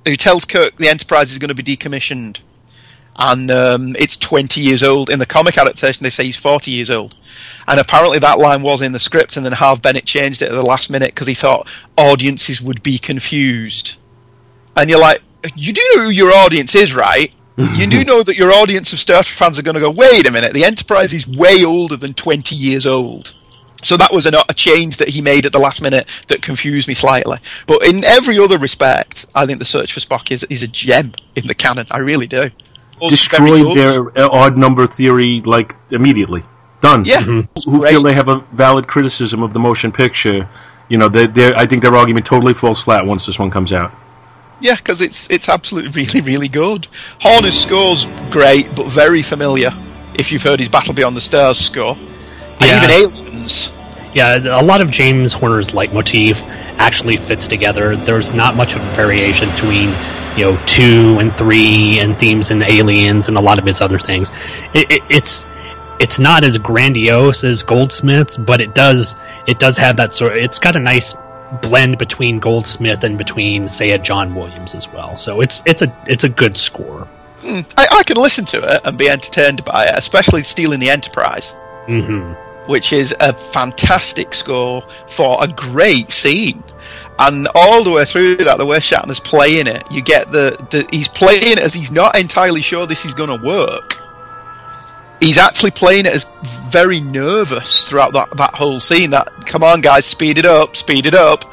Who tells Kirk the Enterprise is going to be decommissioned and um, it's 20 years old. In the comic adaptation, they say he's 40 years old. And apparently that line was in the script, and then Harv Bennett changed it at the last minute because he thought audiences would be confused. And you're like, you do know who your audience is, right? [laughs] you do know that your audience of Star Trek fans are going to go, wait a minute, the Enterprise is way older than 20 years old. So that was a, a change that he made at the last minute that confused me slightly. But in every other respect, I think the Search for Spock is, is a gem in the canon. I really do. Very destroyed their uh, odd number theory like immediately. Done. Yeah, Who feel they have a valid criticism of the motion picture? You know, they they I think their argument totally falls flat once this one comes out. Yeah, because it's it's absolutely [laughs] really really good. Horner's score's great, but very familiar. If you've heard his Battle Beyond the Stars score, and Yeah. even Aliens. Yeah, a lot of James Horner's leitmotif actually fits together. There's not much of a variation between, you know, two and three and themes and aliens and a lot of his other things. It, it, it's it's not as grandiose as Goldsmith's, but it does it does have that sort. of. It's got a nice blend between Goldsmith and between, say, a John Williams as well. So it's it's a it's a good score. I, I can listen to it and be entertained by it, especially Stealing the Enterprise, hmm which is a fantastic score for a great scene. And all the way through that, the way Shatner's playing it, you get the, the he's playing it as he's not entirely sure this is going to work. He's actually playing it as very nervous throughout that, that whole scene. That come on, guys, speed it up, speed it up.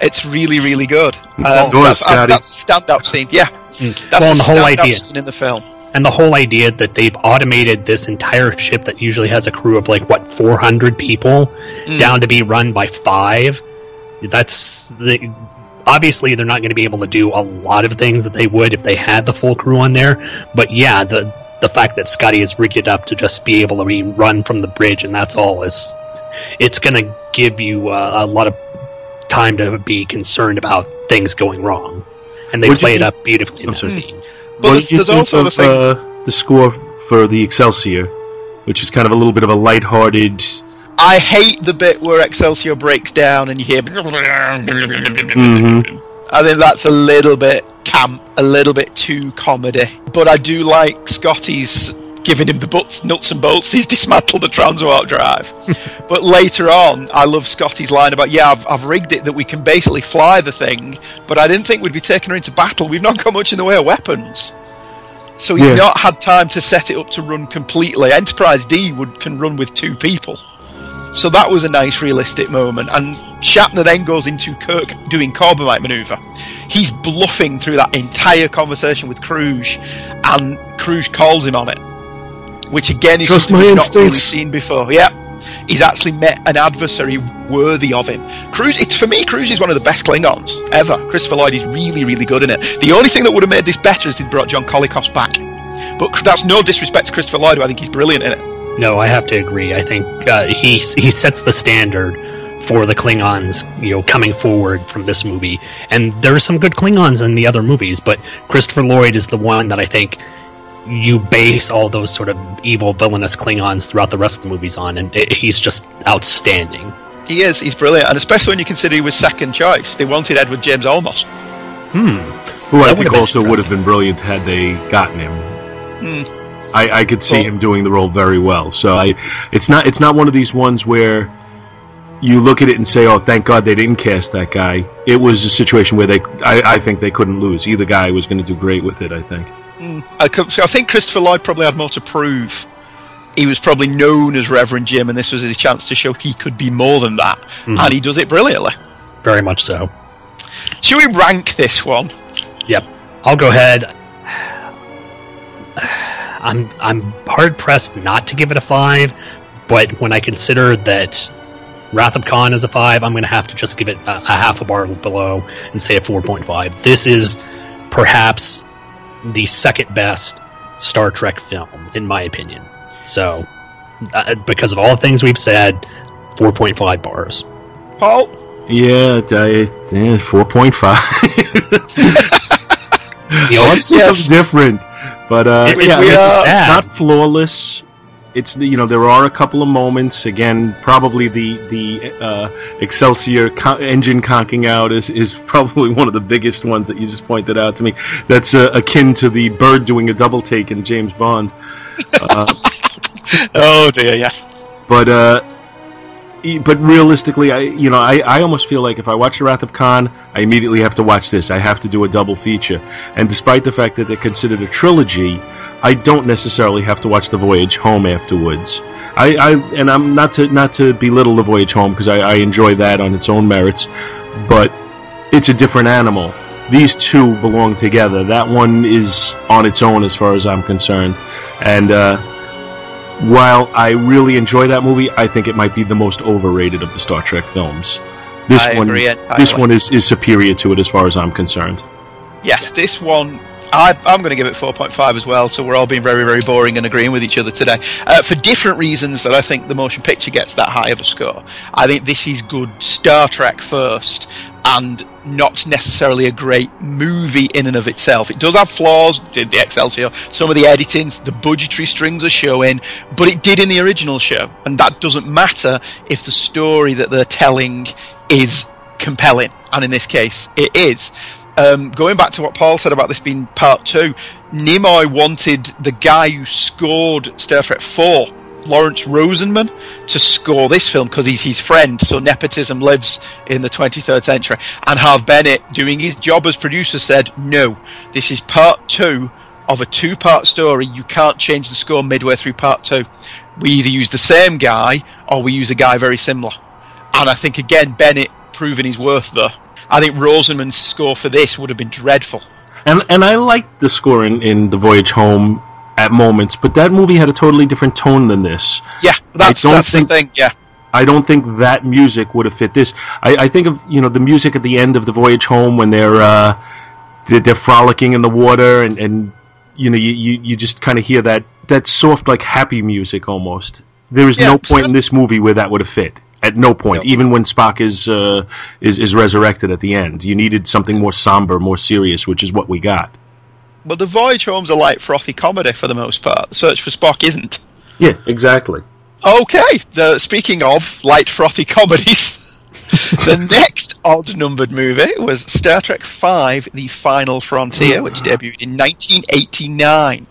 It's really, really good. Um, Go on, that's, Scotty. that's a stand-up scene. Yeah, that's Mm. Well, a and the whole idea- scene in the film. and the whole idea that they've automated this entire ship that usually has a crew of like what 400 people Mm. down to be run by five that's the obviously they're not going to be able to do a lot of things that they would if they had the full crew on there but yeah the the fact that Scotty has rigged it up to just be able to be run from the bridge and that's all is it's going to give you uh, a lot of time to be concerned about things going wrong and they What'd you play it think- up beautifully in I'm that sorry. scene But What there's, there's think also the thing. uh, the score for the Excelsior, which is kind of a little bit of a lighthearted. I hate the bit where Excelsior breaks down and you hear. Mhm. I think that's a little bit camp, a little bit too comedy. But I do like Scotty's giving him the butts, nuts and bolts. He's dismantled the transwarp drive. [laughs] but later on, I love Scotty's line about, yeah, I've, I've rigged it that we can basically fly the thing, but I didn't think we'd be taking her into battle. We've not got much in the way of weapons. So he's Yeah. not had time to set it up to run completely. Enterprise D would can run with two people. So that was a nice realistic moment. And Shatner then goes into Kirk doing Corbomite maneuver. He's bluffing through that entire conversation with Kruge, and Kruge calls him on it. Which again is Trust something we've not really seen before. Yeah. He's actually met an adversary worthy of him. Kruge, it's for me, Kruge is one of the best Klingons ever. Christopher Lloyd is really, really good in it. The only thing that would have made this better is they brought John Colicos back. But that's no disrespect to Christopher Lloyd, who I think he's brilliant in it. No, I have to agree. I think uh, he he sets the standard for the Klingons, you know, coming forward from this movie. And there are some good Klingons in the other movies, but Christopher Lloyd is the one that I think you base all those sort of evil, villainous Klingons throughout the rest of the movies on, and it, he's just outstanding. He is. He's brilliant, and especially when you consider he was second choice. They wanted Edward James Olmos. Hmm. Who I think would've also would have been brilliant had they gotten him. Hmm. I, I could see him doing the role very well. So I, it's not it's not one of these ones where you look at it and say, "Oh, thank God they didn't cast that guy." It was a situation where they, I, I think they couldn't lose. Either guy was going to do great with it. I think. Mm. I, co- I think Christopher Lloyd probably had more to prove. He was probably known as Reverend Jim, and this was his chance to show he could be more than that, mm-hmm. and he does it brilliantly. Very much so. Should we rank this one? Yep. I'll go ahead. I'm I'm hard pressed not to give it a five, but when I consider that Wrath of Khan is a five, I'm going to have to just give it a, a half a bar below and say a four point five. This is perhaps the second best Star Trek film in my opinion. So, uh, because of all the things we've said, four point five bars. Paul? Yeah, I, four point five. [laughs] You know, Let's something different. But uh, It- yeah, it's- it's, it's it's not flawless. It's you know there are a couple of moments. Again, probably the the uh, Excelsior co- engine conking out is, is [laughs] probably one of the biggest ones that you just pointed out to me. That's uh, akin to the bird doing a double take in James Bond. [laughs] Oh dear, yes. But uh, but realistically, I you know I, I almost feel like if I watch The Wrath of Khan, I immediately have to watch this. I have to do a double feature. And despite the fact that they're considered a trilogy, I don't necessarily have to watch The Voyage Home afterwards. I, I and I'm not to not to belittle The Voyage Home because I, I enjoy that on its own merits, but it's a different animal. These two belong together. That one is on its own as far as I'm concerned, and. Uh, while I really enjoy that movie, I think it might be the most overrated of the Star Trek films. This I one, this one is, is superior to it as far as I'm concerned. Yes, this one. I, I'm going to give it 4.5 as well, so we're all being very, very boring and agreeing with each other today. Uh, for different reasons that I think the motion picture gets that high of a score. I think this is good Star Trek first, and not necessarily a great movie in and of itself. It does have flaws, did the Excelsior, some of the editing, the budgetary strings are showing, but it did in the original show, and that doesn't matter if the story that they're telling is compelling, and in this case, it is. Um, going back to what Paul said about this being part two, Nimoy wanted the guy who scored Star Trek 4, Lawrence Rosenman, to score this film because he's his friend, so nepotism lives in the 23rd century. And Harve Bennett, doing his job as producer, said, No, this is part two of a two part story. You can't change the score midway through part two. We either use the same guy or we use a guy very similar. And I think again Bennett proving his worth there. I think Rosenman's score for this would have been dreadful. And and I liked the score in, in The Voyage Home at moments, but that movie had a totally different tone than this. Yeah, that's, that's think- the thing. Yeah, I don't think that music would have fit this. I, I think of you know the music at the end of the voyage home when they're uh, they're, they're frolicking in the water and, and you know you, you, you just kind of hear that that soft like happy music almost. There is Yeah, no point in this movie where that would have fit. At no point, No. even when Spock is uh, is is resurrected at the end, you needed something more somber, more serious, which is what we got. but the Voyage Home's a light frothy comedy for the most part. Search for Spock isn't. Yeah, exactly. Okay, the, speaking of light frothy comedies, [laughs] the next odd numbered movie was Star Trek V The Final Frontier, which debuted in 1989.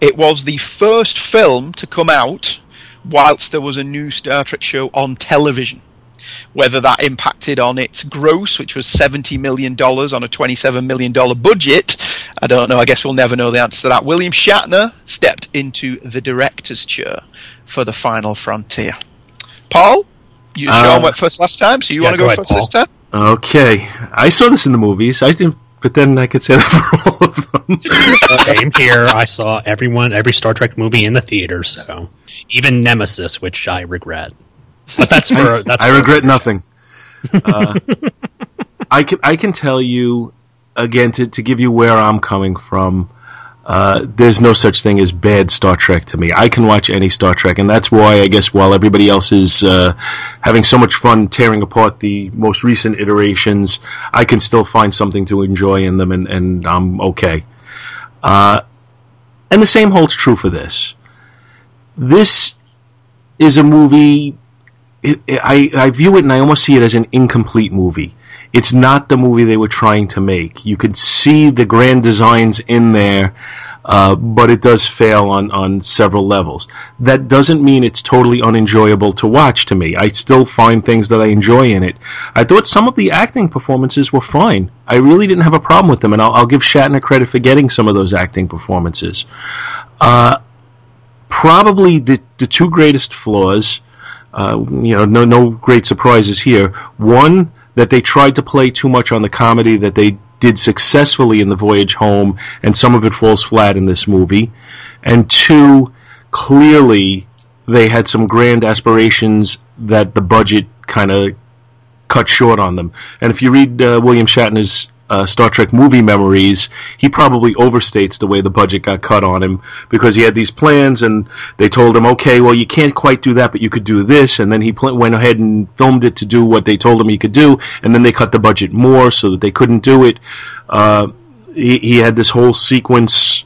It was the first film to come out whilst there was a new Star Trek show on television. Whether that impacted on its gross, which was $70 million on a $27 million budget, I don't know. I guess we'll never know the answer to that. William Shatner stepped into the director's chair for The Final Frontier. Paul, you Uh, Sean went first last time, so you yeah, want to go go, ahead, first this time? Okay, I saw this in the movies. I didn't, but then I could say that for [laughs] all of them. Same here. I saw everyone, every Star Trek movie in the theater, so even Nemesis, which I regret. But that's [laughs] for that's. I for- regret nothing. [laughs] Uh, I can I can tell you again to, to give you where I'm coming from. Uh, there's no such thing as bad Star Trek to me. I can watch any Star Trek, and that's why I guess while everybody else is uh, having so much fun tearing apart the most recent iterations, I can still find something to enjoy in them, and, and I'm okay. Uh, and the same holds true for this. This is a movie. It, it, I, I view it and I almost see it as an incomplete movie. It's not the movie they were trying to make. You could see the grand designs in there, uh, but it does fail on, on several levels. That doesn't mean it's totally unenjoyable to watch to me. I still find things that I enjoy in it. I thought some of the acting performances were fine. I really didn't have a problem with them, and I'll, I'll give Shatner credit for getting some of those acting performances. Uh, probably the, the two greatest flaws, uh, you know, no, no great surprises here. One, that they tried to play too much on the comedy that they did successfully in The Voyage Home, and some of it falls flat in this movie. And two, clearly they had some grand aspirations that the budget kind of cut short on them. And if you read uh, William Shatner's uh, Star Trek movie memories, he probably overstates the way the budget got cut on him because he had these plans and they told him, okay, well, you can't quite do that, but you could do this. And then he pl- went ahead and filmed it to do what they told him he could do. And then they cut the budget more so that they couldn't do it. Uh, he, he had this whole sequence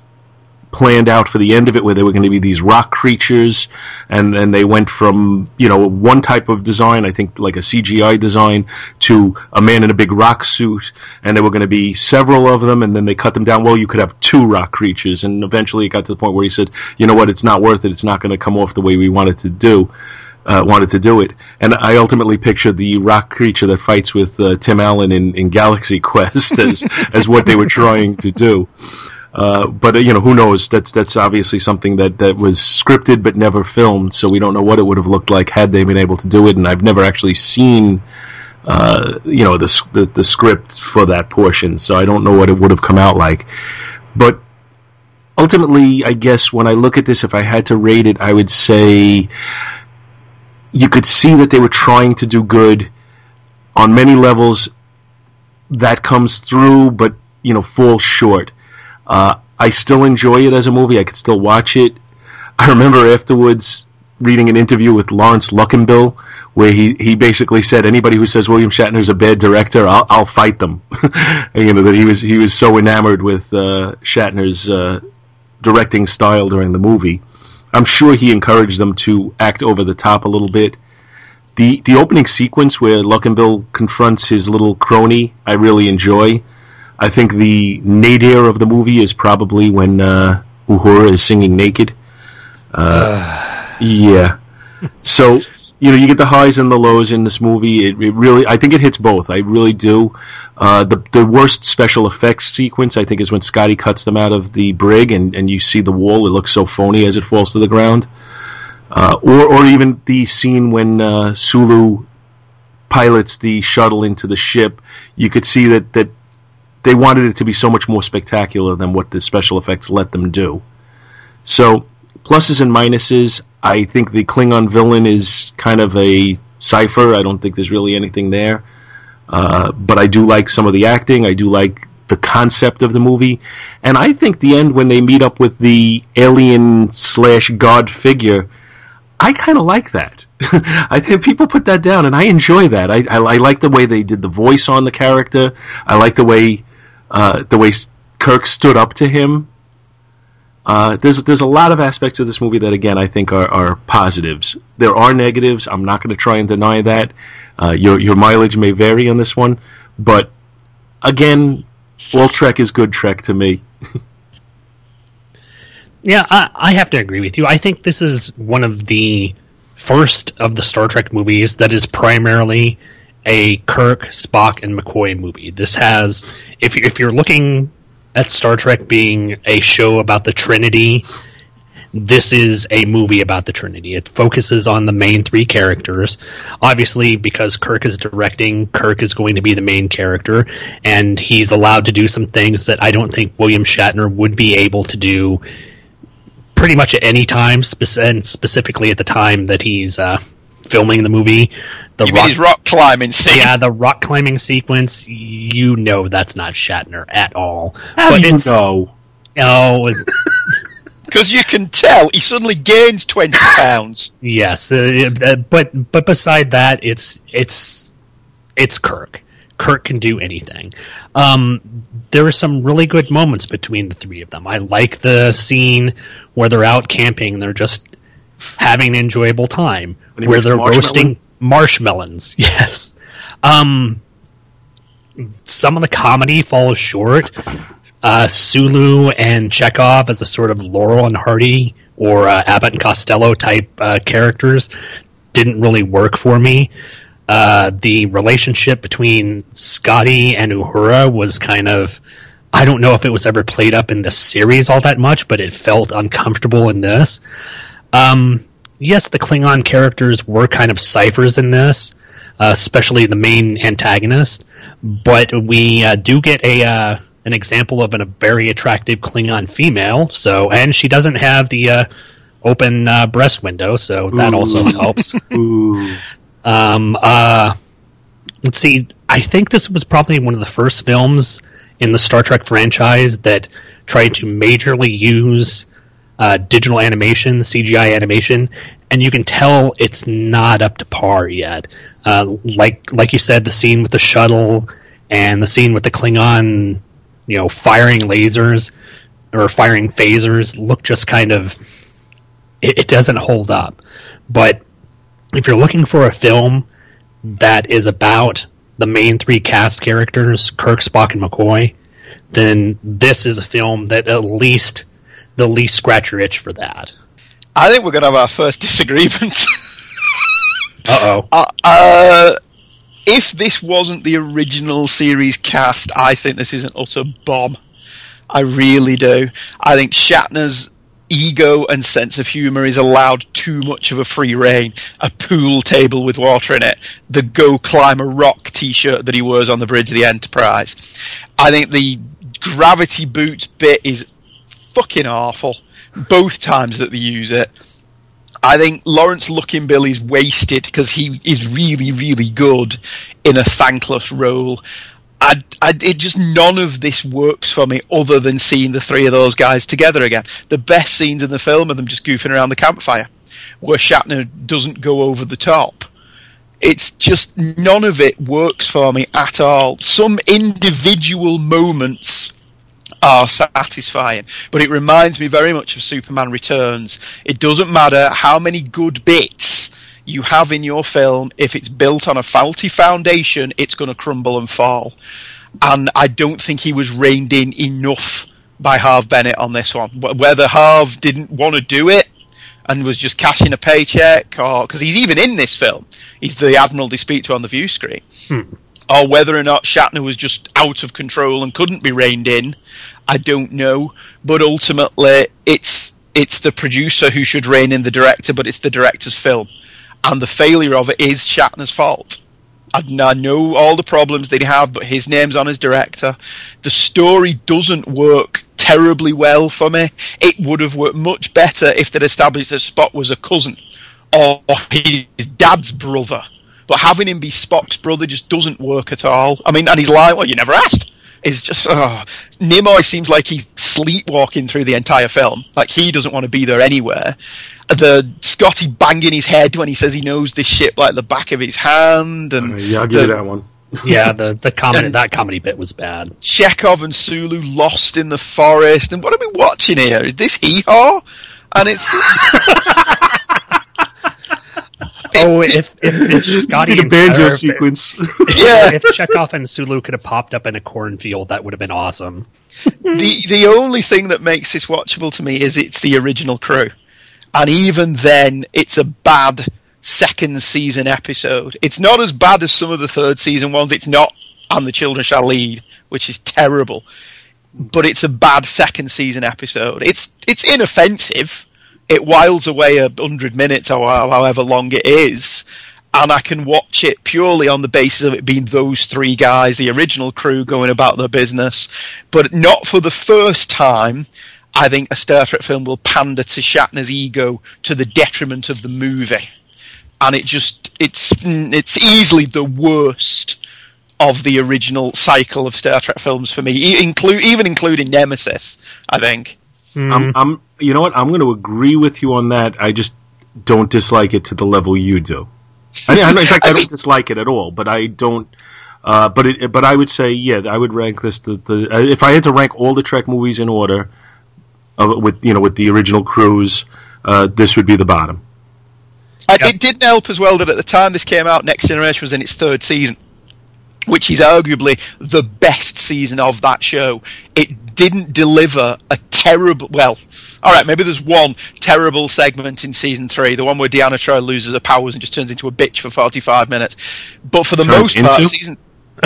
planned out for the end of it where they were going to be these rock creatures and then they went from you know one type of design i think like a cgi design to a man in a big rock suit and there were going to be several of them and then they cut them down. Well you could have two rock creatures and eventually it got to the point where he said you know what? It's not worth it. It's not going to come off the way we wanted to do uh, wanted to do it, and I ultimately pictured the rock creature that fights with uh, Tim Allen in, in Galaxy [laughs] Quest as as what they were trying to do. Uh, but uh, you know, who knows? That's that's obviously something that, that was scripted but never filmed, so we don't know what it would have looked like had they been able to do it. And I've never actually seen, uh, you know, the, the the script for that portion, so I don't know what it would have come out like. But ultimately, I guess when I look at this, if I had to rate it, I would say you could see that they were trying to do good on many levels. That comes through, but you know, falls short. Uh, I still enjoy it as a movie. I could still watch it. I remember afterwards reading an interview with Lawrence Luckinbill where he, he basically said anybody who says William Shatner's a bad director, I'll, I'll fight them. [laughs] you know that he was he was so enamored with uh, Shatner's uh, directing style during the movie. I'm sure he encouraged them to act over the top a little bit. The the opening sequence where Luckinbill confronts his little crony, I really enjoy. I think the nadir of the movie is probably when uh, Uhura is singing naked. Uh, yeah. So you know you get the highs and the lows in this movie. It, it really, I think it hits both. I really do. Uh, the the worst special effects sequence I think is when Scotty cuts them out of the brig and, and you see the wall. It looks so phony as it falls to the ground. Uh, or or even the scene when uh, Sulu pilots the shuttle into the ship. You could see that that they wanted it to be so much more spectacular than what the special effects let them do. So, pluses and minuses. I think the Klingon villain is kind of a cipher. I don't think there's really anything there. Uh, but I do like some of the acting. I do like the concept of the movie. And I think the end when they meet up with the alien slash god figure, I kind of like that. [laughs] I think people put that down, and I enjoy that. I, I, I like the way they did the voice on the character. I like the way uh, the way Kirk stood up to him. Uh, there's there's a lot of aspects of this movie that again I think are, are positives. There are negatives. I'm not going to try and deny that. Uh, your your mileage may vary on this one, but again, all Trek is good Trek to me. [laughs] Yeah, I, I have to agree with you. I think this is one of the first of the Star Trek movies that is primarily a Kirk, Spock, and McCoy movie. This has, if if you're looking at Star Trek being a show about the Trinity, this is a movie about the Trinity. It focuses on the main three characters. Obviously, because Kirk is directing, Kirk is going to be the main character, and he's allowed to do some things that I don't think William Shatner would be able to do pretty much at any time, and specifically at the time that he's uh, filming the movie. The You mean his rock climbing scene? yeah, the rock climbing sequence, you know that's not Shatner at all. How but do you it's, know? Oh, Because [laughs] you can tell he suddenly gains 20 [laughs] pounds. yes, uh, uh, but but beside that, it's it's it's Kirk. Kirk can do anything. Um, there are some really good moments between the three of them. I like the scene where they're out camping and they're just having an enjoyable time, When where they're marshmallow? roasting marshmallows. [laughs] Yes. Um, some of the comedy falls short. Uh, Sulu and Chekov as a sort of Laurel and Hardy or uh, Abbott and Costello type uh, characters didn't really work for me. Uh, the relationship between Scotty and Uhura was kind of. I don't know if it was ever played up in the series all that much, but it felt uncomfortable in this. Um, yes, the Klingon characters were kind of ciphers in this, uh, especially the main antagonist. But we uh, do get a uh, an example of an, a very attractive Klingon female. So, and she doesn't have the uh, open uh, breast window, so that Ooh. also helps. [laughs] Ooh. Um, uh, let's see. I think this was probably one of the first films in the Star Trek franchise that tried to majorly use uh, digital animation, CGI animation, and you can tell it's not up to par yet. Uh, like like you said, the scene with the shuttle and the scene with the Klingon, you know, firing lasers or firing phasers look just kind of. It, it doesn't hold up, but if you're looking for a film that is about the main three cast characters, Kirk, Spock, and McCoy, then this is a film that at least the least scratch your itch for that. I think we're going to have our first [laughs] disagreement. Uh oh. uh, uh, if this wasn't the original series cast, I think this is an utter bomb. I really do. I think Shatner's ego and sense of humour is allowed too much of a free rein. A pool table with water in it, the "Go Climb a Rock" T-shirt that he wears on the bridge of the Enterprise. I think the gravity boots bit is fucking awful. Both times that they use it. I think Lawrence Luckinbill is wasted because he is really, really good in a thankless role. I, I, it just none of this works for me other than seeing the three of those guys together again. The best scenes in the film are them just goofing around the campfire, where Shatner doesn't go over the top. It's just none of it works for me at all. Some individual moments are satisfying, but it reminds me very much of Superman Returns. It doesn't matter how many good bits you have in your film, if it's built on a faulty foundation, it's going to crumble and fall. And I don't think he was reined in enough by Harve Bennett on this one. Wh- Whether Harve didn't want to do it and was just cashing a paycheck, or because he's even in this film, he's the admiral they speak to on the view screen hmm. Or whether or not Shatner was just out of control and couldn't be reined in, I don't know. But ultimately, it's it's the producer who should rein in the director, but it's the director's film, and the failure of it is Shatner's fault. I know all the problems he have, but his name's on as director. The story doesn't work terribly well for me. It would have worked much better if they'd established that Spock was a cousin or his dad's brother. But having him be Spock's brother just doesn't work at all. I mean, and he's like, well, you never asked. It's just, oh. Nimoy seems like he's sleepwalking through the entire film. Like he doesn't want to be there anywhere. The Scotty banging his head when he says he knows this ship like the back of his hand, and Uh, yeah, I'll give the- you that one. [laughs] Yeah, the the comedy that comedy bit was bad. Chekov and Sulu lost in the forest. And what are we watching here? Is this hee haw? And it's [laughs] Oh, if if, if [laughs] Scotty did a banjo or if- sequence. [laughs] yeah. if Chekov and Sulu could have popped up in a cornfield, that would have been awesome. the the only thing that makes this watchable to me is it's the original crew, and even then, it's a bad second season episode. It's not as bad as some of the third season ones. It's not, and the children shall lead, which is terrible. But it's a bad second season episode. It's it's inoffensive. It whiles away a hundred minutes or however long it is, and I can watch it purely on the basis of it being those three guys, the original crew, going about their business. But not for the first time. I think a Star Trek film will pander to Shatner's ego to the detriment of the movie, and it just it's it's easily the worst of the original cycle of Star Trek films for me, even including Nemesis. I think. I'm, I'm, you know what? I'm going to agree with you on that. I just don't dislike it to the level you do. I, I, in fact, [laughs] I don't dislike it at all, but I don't. Uh, but it, but I would say, yeah, I would rank this the, the uh, if I had to rank all the Trek movies in order, uh, with you know with the original crews, uh, this would be the bottom. I, It didn't help as well that at the time this came out, Next Generation was in its third season, which is arguably the best season of that show. It didn't deliver a terrible. Well, all right, maybe there's one terrible segment in season three, the one where Deanna Troi loses her powers and just turns into a bitch for 45 minutes. But for the Turns most part, season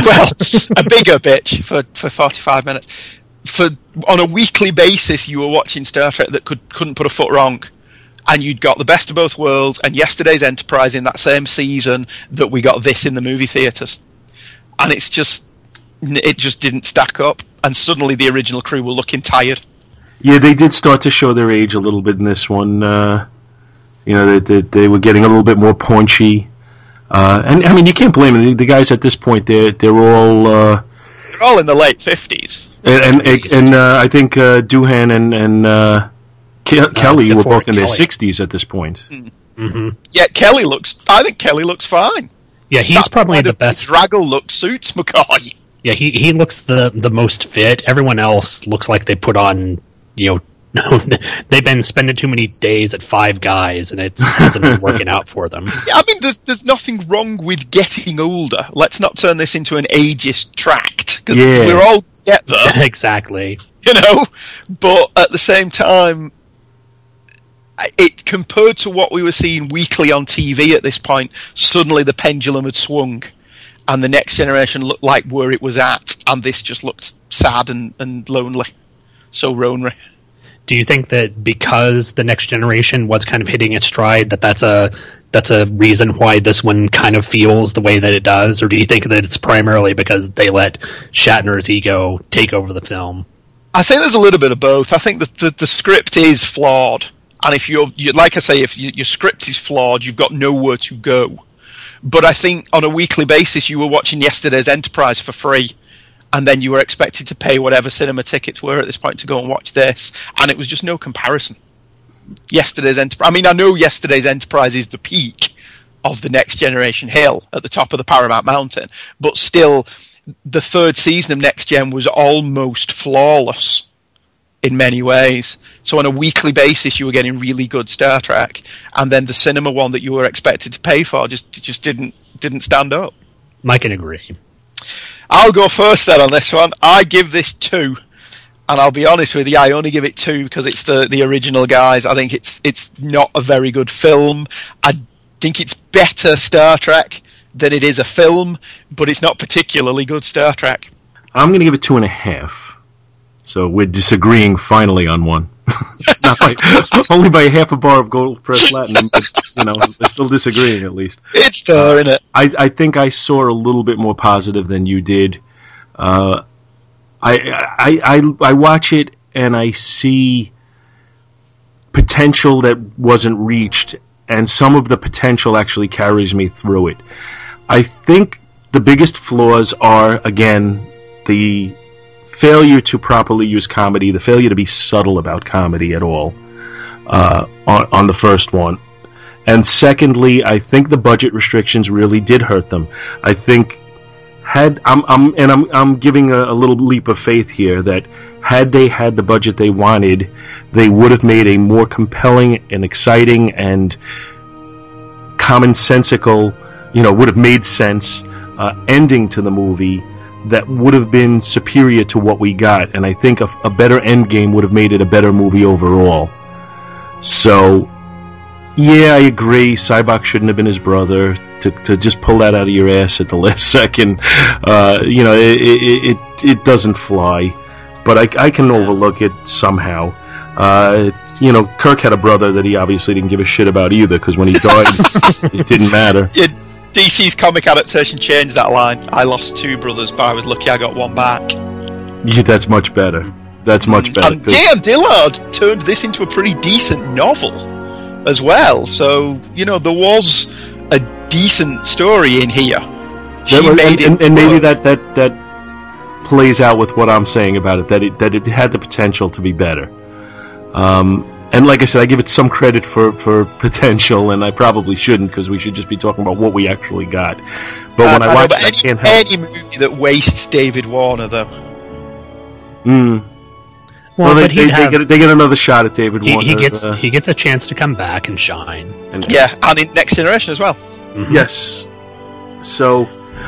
well, a bigger bitch for, for 45 minutes. For on a weekly basis, you were watching Star Trek that could couldn't put a foot wrong, and you'd got the best of both worlds and yesterday's Enterprise in that same season that we got this in the movie theaters, and it's just it just didn't stack up, and suddenly the original crew were looking tired. Yeah, they did start to show their age a little bit in this one. Uh, you know, they, they, they were getting a little bit more paunchy. Uh, and I mean, you can't blame them. The, the guys at this point, they're they're all uh, They're all in the late 50s. and and, and uh, I think uh, Doohan and and uh, Ke- Kelley were both in their sixties at this point. hmm Yeah, Kelley looks. I think Kelley looks fine. Yeah, he's That probably the best. Draggle look suits McCoy. Yeah, he he looks the the most fit. Everyone else looks like they put on, you know, [laughs] they've been spending too many days at Five Guys, and it hasn't been working out for them. [laughs] Yeah, I mean, there's there's nothing wrong with getting older. Let's not turn this into an ageist tract because Yeah. we're all get there, [laughs] exactly. you know. But at the same time, it compared to what we were seeing weekly on TV at this point, suddenly the pendulum had swung, and the next generation looked like where it was at, and this just looked sad and, and lonely, so Ronry. Do you think that because the next generation was kind of hitting its stride, that that's a that's a reason why this one kind of feels the way that it does, or do you think that it's primarily because they let Shatner's ego take over the film? I think there's a little bit of both. I think that the, the script is flawed, and if you're, you, like I say, if you, your script is flawed, you've got nowhere to go. But I think on a weekly basis, you were watching yesterday's Enterprise for free, and then you were expected to pay whatever cinema tickets were at this point to go and watch this, and it was just no comparison. Yesterday's Enterprise. I mean, I know yesterday's Enterprise is the peak of the next generation hill at the top of the Paramount Mountain, but still, the third season of Next Gen was almost flawless in many ways. So on a weekly basis, you were getting really good Star Trek, and then the cinema one that you were expected to pay for just just didn't didn't stand up. I can agree. I'll go first then on this one. I give this two, and I'll be honest with you, I only give it two because it's the the original guys. I think it's it's not a very good film. I think it's better Star Trek than it is a film, but it's not particularly good Star Trek. I'm going to give it two and a half. So we're disagreeing finally on one. [laughs] Not by, only by half a bar of gold pressed platinum, but you know we're still disagreeing at least. It's there, isn't it? I, I think I saw a little bit more positive than you did. Uh, I, I I I watch it and I see potential that wasn't reached, and some of the potential actually carries me through it. I think the biggest flaws are again the failure to properly use comedy, the failure to be subtle about comedy at all uh, on, on the first one. And secondly, I think the budget restrictions really did hurt them. I think had I'm, I'm and I'm I'm giving a, a little leap of faith here that had they had the budget they wanted, they would have made a more compelling and exciting and commonsensical, you know, would have made sense uh, ending to the movie that would have been superior to what we got. And I think a, a better end game would have made it a better movie overall. So, yeah, I agree. Sybok shouldn't have been his brother. To, to just pull that out of your ass at the [laughs] last second, uh, you know, it, it, it, it doesn't fly. But I, I can overlook it somehow. Uh, you know, Kirk had a brother that he obviously didn't give a shit about either, because when he died, [laughs] it didn't matter. Yeah, DC's comic adaptation changed that line. I lost two brothers, but I was lucky I got one back. Yeah, that's much better. That's much better. And Dan Dillard turned this into a pretty decent novel as well. So, you know, there was a decent story in here. She was- made and, it and, and maybe that, that that plays out with what I'm saying about it that it that it had the potential to be better. Um, and like I said, I give it some credit for, for potential, and I probably shouldn't because we should just be talking about what we actually got. But when Uh, I know, watch but it, I any, can't help. any movie that wastes David Warner, though. Mm. Well, Well, they, they, he'd they get they get another shot at David he, Warner. he gets uh, he gets a chance to come back and shine. and- Yeah, and in Next Generation as well. Mhm. Yes. So,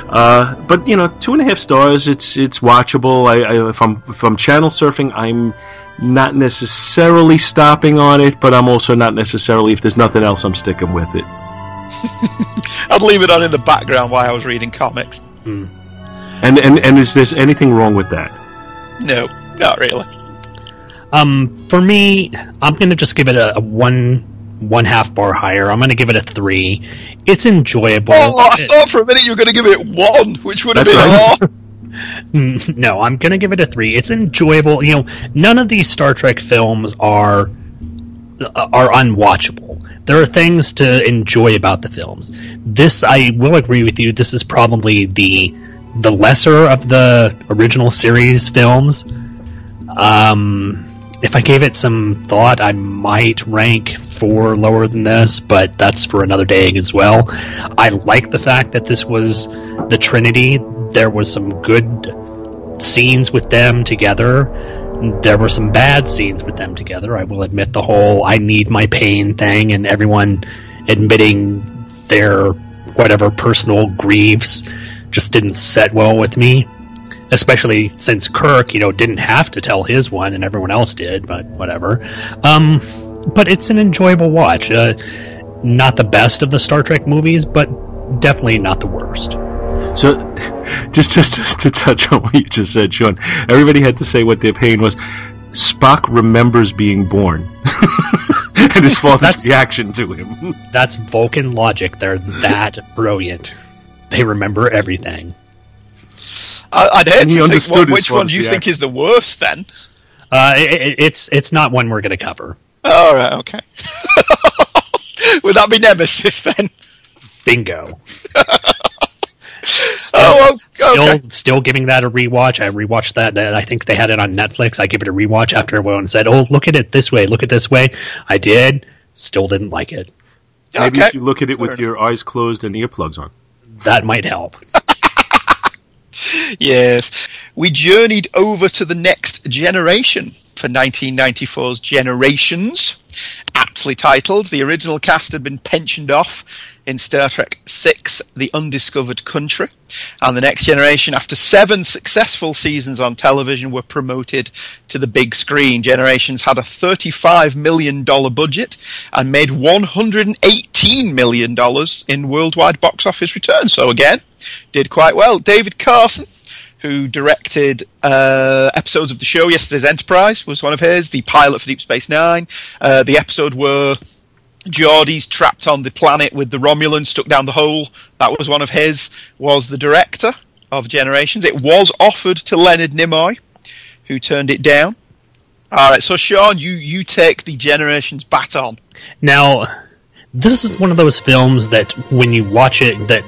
uh, but you know, two and a half stars. It's it's watchable. I, I if I'm if I'm channel surfing, I'm not necessarily stopping on it, but I'm also not necessarily if there's nothing else, I'm sticking with it. [laughs] I'd leave it on in the background while I was reading comics. And and and is there anything wrong with that? No, not really. Um, for me, I'm going to just give it a, a one one half bar higher. I'm going to give it a three. It's enjoyable. Oh, I It- thought for a minute you were going to give it one, which would have been right. awesome. [laughs] Mm, no, I'm to give it a three. It's enjoyable. You know, none of these Star Trek films are are unwatchable. There are things to enjoy about the films. This, I will agree with you. This is probably the the lesser of the original series films. Um, if I gave it some thought, I might rank four lower than this, but that's for another day as well. I like the fact that this was the Trinity. There was some good scenes with them together. There were some bad scenes with them together. I will admit the whole "I need my pain" thing, and everyone admitting their whatever personal griefs just didn't set well with me especially since Kirk, you know, didn't have to tell his one and everyone else did, but whatever. Um, but it's an enjoyable watch. Uh, not the best of the Star Trek movies, but definitely not the worst. So, [laughs] just just to, to touch on what you just said, Sean, everybody had to say what their pain was. Spock remembers being born, [laughs] and his father's That's- reaction to him. [laughs] That's Vulcan logic. They're that brilliant. They remember everything. I, I'd hate And to think what, which one do you father's think is the worst then? Uh, it, it- it's it's not one we're going to cover. All right, okay. Would that be Nemesis then? Bingo. Oh, okay. Still, still giving that a rewatch. I rewatched that. and I think they had it on Netflix. I give it a rewatch after everyone said, "Oh, look at it this way. Look at this way." I did. Still didn't like it. Maybe Okay. if you look at it with Fair your eyes closed and earplugs on. That might help. [laughs] Yes. We journeyed over to the next generation for 1994's Generations. Aptly titled, the original cast had been pensioned off in Star Trek Six: The Undiscovered Country. And the next generation, after seven successful seasons on television, were promoted to the big screen. Generations had a $35 million budget and made $118 million in worldwide box office returns. So again, did quite well. David Carson, who directed uh, episodes of the show Yesterday's Enterprise, was one of his. The pilot for Deep Space Nine, uh, the episode where Geordi's trapped on the planet with the Romulans stuck down the hole. That was one of his. Was the director of Generations. It was offered to Leonard Nimoy, who turned it down. All right, so Sean, you you take the Generations baton. Now, this is one of those films that when you watch it, that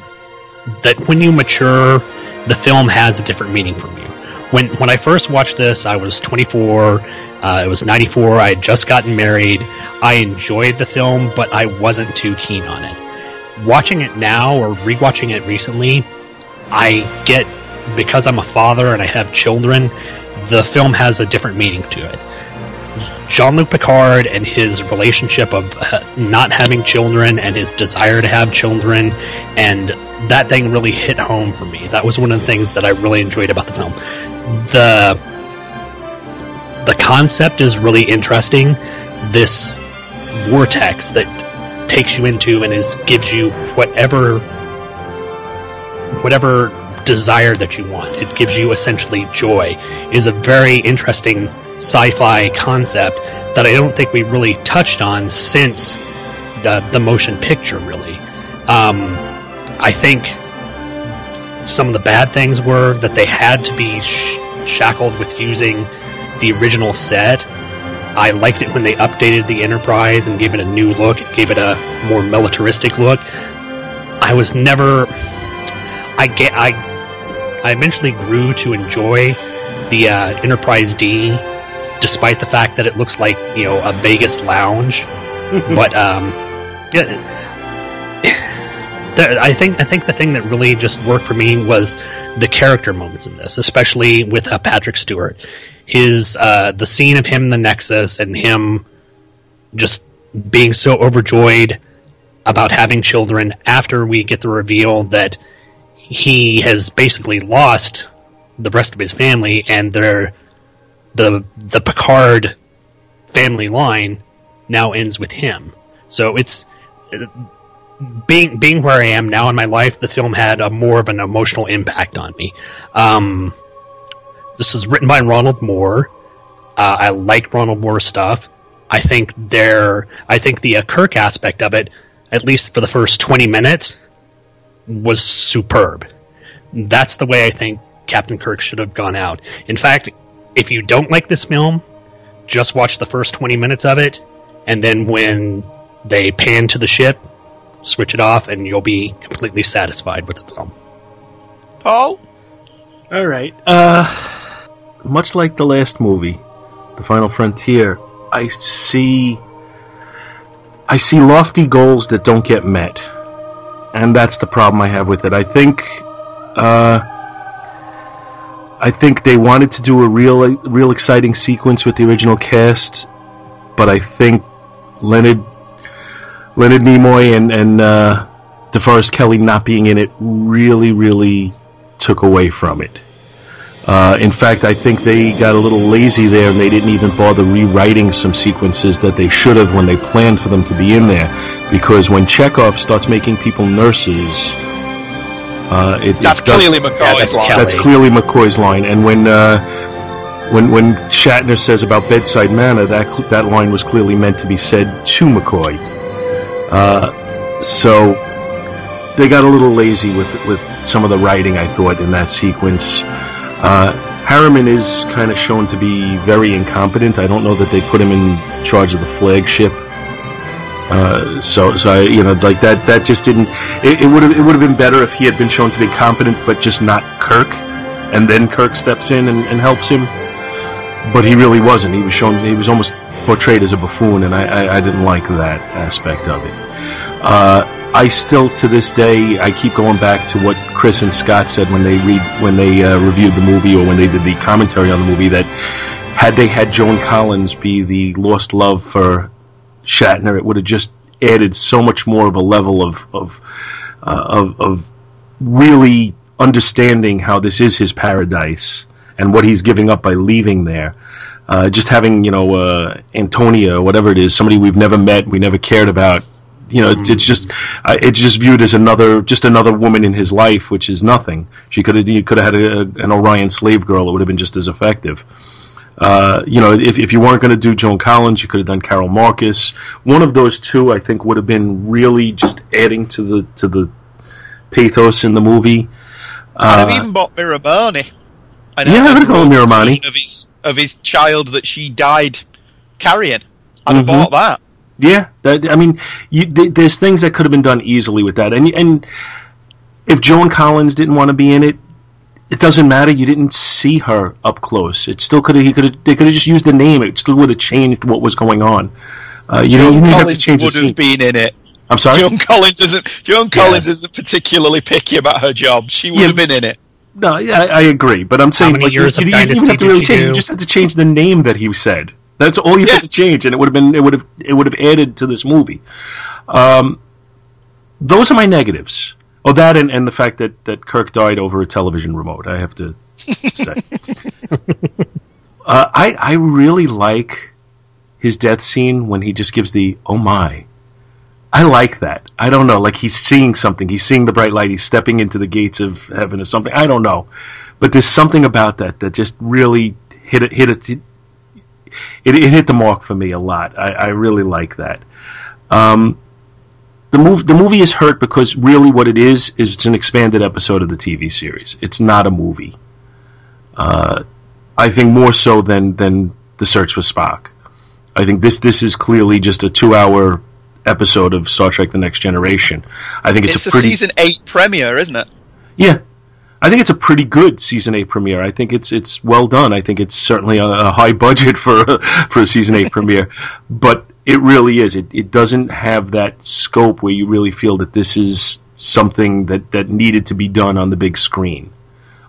that when you mature, the film has a different meaning from you. When when I first watched this, I was 24. Uh, it was 94. I had just gotten married. I enjoyed the film, but I wasn't too keen on it. Watching it now or rewatching it recently, I get because I'm a father and I have children, the film has a different meaning to it. Jean Luc Picard and his relationship of uh, not having children and his desire to have children, and that thing really hit home for me. That was one of the things that I really enjoyed about the film. The the concept is really interesting. This vortex that takes you into and is gives you whatever whatever desire that you want. It gives you essentially joy. Is a very interesting sci-fi concept that I don't think we really touched on since the, the motion picture. Really, um, I think some of the bad things were that they had to be sh- shackled with using the original set. I liked it when they updated the Enterprise and gave it a new look, gave it a more militaristic look. I was never I get I I eventually grew to enjoy the uh, Enterprise D, despite the fact that it looks like you know a Vegas lounge. [laughs] but um, yeah, the, I think I think the thing that really just worked for me was the character moments in this, especially with uh, Patrick Stewart. His uh, the scene of him in the Nexus and him just being so overjoyed about having children after we get the reveal that he has basically lost the rest of his family and their the the Picard family line now ends with him. So it's being being where I am now in my life. The film had a more of an emotional impact on me. Um, this is written by Ronald Moore. Uh, I like Ronald Moore stuff. I think there. I think the uh, Kirk aspect of it, at least for the first twenty minutes, was superb. That's the way I think Captain Kirk should have gone out. In fact, if you don't like this film, just watch the first 20 minutes of it, and then when they pan to the ship, switch it off, and you'll be completely satisfied with the film. Paul? All right. Uh, much like the last movie, The Final Frontier, I see I see lofty goals that don't get met. And that's the problem I have with it. I think uh, I think they wanted to do a real real exciting sequence with the original cast, but I think Leonard Leonard Nimoy and and uh, DeForest Kelley not being in it really really took away from it. Uh, in fact, I think they got a little lazy there and they didn't even bother rewriting some sequences that they should have when they planned for them to be in there. Because when Chekov starts making people nurses, uh, it, That's it clearly McCoy's Yeah, that's line. Kelley. that's clearly McCoy's line. And when uh, when when Shatner says about bedside manner, that that line was clearly meant to be said to McCoy. Uh, so they got a little lazy with with some of the writing. I thought in that sequence. Uh, Harriman is kind of shown to be very incompetent. I don't know that they put him in charge of the flagship. Uh, so, so I, you know, like that. That just didn't. It would have. It would have been better if he had been shown to be competent, but just not Kirk, and then Kirk steps in and, and helps him. But he really wasn't. He was shown. He was almost portrayed as a buffoon, and I, I, I didn't like that aspect of it. Uh, I still, to this day, I keep going back to what Chris and Scott said when they read when they uh, reviewed the movie or when they did the commentary on the movie that had they had Joan Collins be the lost love for Shatner, it would have just added so much more of a level of of uh, of, of really understanding how this is his paradise and what he's giving up by leaving there. Uh, just having you know uh, Antonia or whatever it is, somebody we've never met, we never cared about. You know, it's, it's just uh, it's just viewed as another just another woman in his life, which is nothing. She could have you could have had a, an Orion slave girl; it would have been just as effective. Uh, you know, if, if you weren't going to do Joan Collins, you could have done Carol Marcus. One of those two, I think, would have been really just adding to the to the pathos in the movie. Have Uh, even bought Miramanee. I Yeah, I a would've gone Miramanee. Of his, of his child that she died carrying. I'd have Mhm. bought that. Yeah, that, I mean, you, th- there's things that could have been done easily with that, and and if Joan Collins didn't want to be in it, it doesn't matter. You didn't see her up close. It still could have. He could have. They could have just used the name. It still would have changed what was going on. Uh, you know, you Joan have to Collins change the would scene. have been in it. I'm sorry. Joan Collins isn't. Joan Collins Yes. isn't particularly picky about her job. She would Yeah. have been in it. No, yeah, I, I agree, but I'm saying like, years you, of you, didn't even have to really did you change. You just had to change the name that he said. That's all you Yeah. had to change, and it would have been. It would have. It would have added to this movie. Um, those are my negatives. Oh, that and, and the fact that, that Kirk died over a television remote. I have to say. [laughs] uh, I I really like his death scene when he just gives the oh my. I like that. I don't know, like he's seeing something. He's seeing the bright light. He's stepping into the gates of heaven or something. I don't know, but there's something about that that just really hit it. Hit it. It, it hit the mark for me a lot. I, I really like that. Um, the move the movie is hurt because really what it is is it's an expanded episode of the TV series. It's not a movie. Uh, I think more so than than the Search for Spock. I think this this is clearly just a two hour episode of Star Trek: The Next Generation. I think it's, It's, a the pretty season eight premiere, isn't it? yeah I think it's a pretty good season eight premiere. I think it's it's well done. I think it's certainly a, a high budget [laughs] for a, for a season eight premiere, but it really is. It it doesn't have that scope where you really feel that this is something that that needed to be done on the big screen,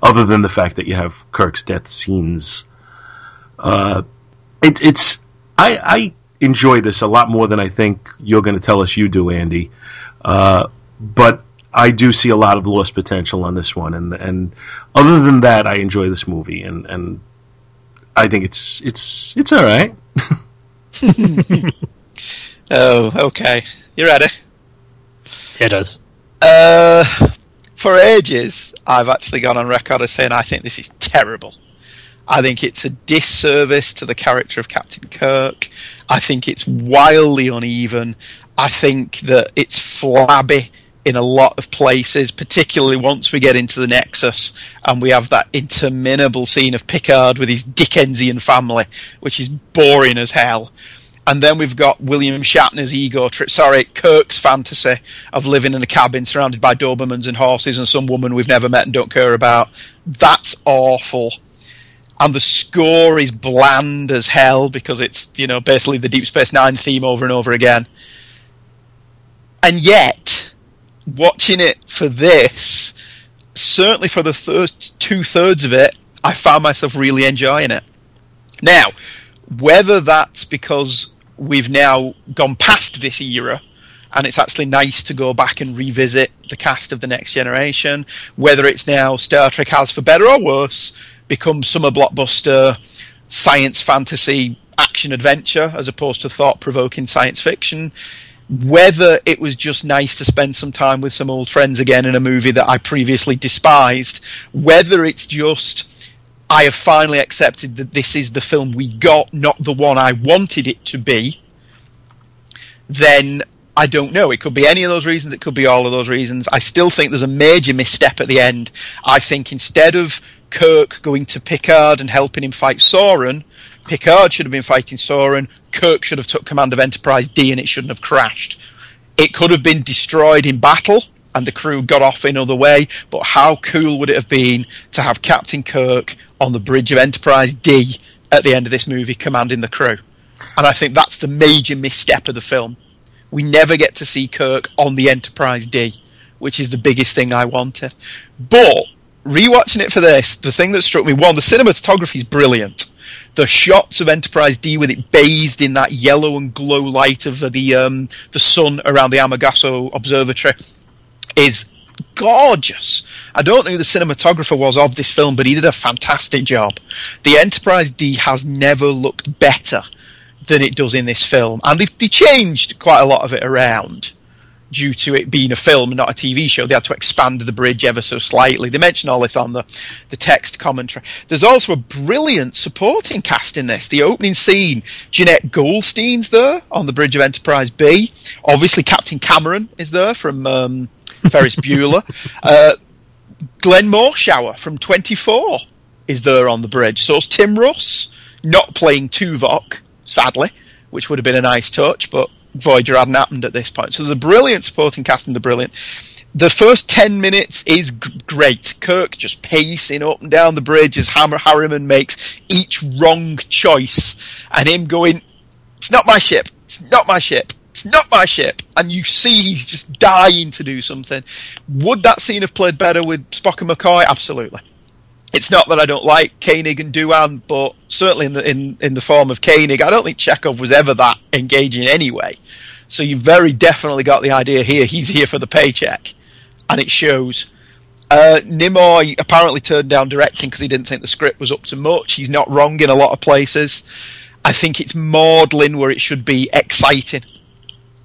other than the fact that you have Kirk's death scenes. Uh, it, it's I I enjoy this a lot more than I think you're going to tell us you do, Andy. Uh, but I do see a lot of lost potential on this one, and and other than that, I enjoy this movie, and and I think it's it's it's all right. [laughs] Oh, okay. You ready? It does. Uh, for ages, I've actually gone on record as saying I think this is terrible. I think it's a disservice to the character of Captain Kirk. I think it's wildly uneven. I think that it's flabby in a lot of places, particularly once we get into the Nexus and we have that interminable scene of Picard with his Dickensian family, which is boring as hell. And then we've got William Shatner's ego trip, sorry, Kirk's fantasy of living in a cabin surrounded by Dobermans and horses and some woman we've never met and don't care about. That's awful. And the score is bland as hell because it's, you know, basically the Deep Space Nine theme over and over again. And yet, watching it for this, certainly for the first two thirds of it, I found myself really enjoying it. Now, whether that's because we've now gone past this era and it's actually nice to go back and revisit the cast of the next generation, whether it's now Star Trek has, for better or worse, become summer blockbuster, science fantasy, action adventure as opposed to thought provoking science fiction. Whether it was just nice to spend some time with some old friends again in a movie that I previously despised, whether it's just I have finally accepted that this is the film we got, not the one I wanted it to be, then I don't know. It could be any of those reasons, it could be all of those reasons. I still think there's a major misstep at the end. I think instead of Kirk going to Picard and helping him fight Soran, Picard should have been fighting Soran, Kirk should have took command of Enterprise D and it shouldn't have crashed. It could have been destroyed in battle and the crew got off in another way, but how cool would it have been to have Captain Kirk on the bridge of Enterprise D at the end of this movie commanding the crew? And I think that's the major misstep of the film. We never get to see Kirk on the Enterprise D, which is the biggest thing I wanted. But rewatching it for this, the thing that struck me one, the cinematography is brilliant. The shots of Enterprise D with it bathed in that yellow and glow light of the um, the sun around the Amargosa Observatory is gorgeous. I don't know who the cinematographer was of this film, but he did a fantastic job. The Enterprise D has never looked better than it does in this film, and they, they changed quite a lot of it around due to it being a film, not a TV show. They had to expand the bridge ever so slightly. They mention all this on the, the text commentary. There's also a brilliant supporting cast in this. The opening scene, Jenette Goldstein's there on the bridge of Enterprise B. Obviously, Captain Cameron is there from um, Ferris [laughs] Bueller. Uh, Glenn Morshower from 24 is there on the bridge. So it's Tim Russ, not playing Tuvok, sadly, which would have been a nice touch, but Voyager hadn't happened at this point. So there's a brilliant supporting cast and the brilliant. The first 10 minutes is g- great. Kirk just pacing up and down the bridge as Hammer Harriman makes each wrong choice and him going, it's not my ship. It's not my ship. It's not my ship. And you see he's just dying to do something. Would that scene have played better with Spock and McCoy? Absolutely. It's not that I don't like Koenig and Doohan, but certainly in the in, in the form of Koenig, I don't think Chekov was ever that engaging anyway. So you very definitely got the idea here. He's here for the paycheck, and it shows. Uh, Nimoy apparently turned down directing because he didn't think the script was up to much. He's not wrong in a lot of places. I think it's maudlin where it should be exciting,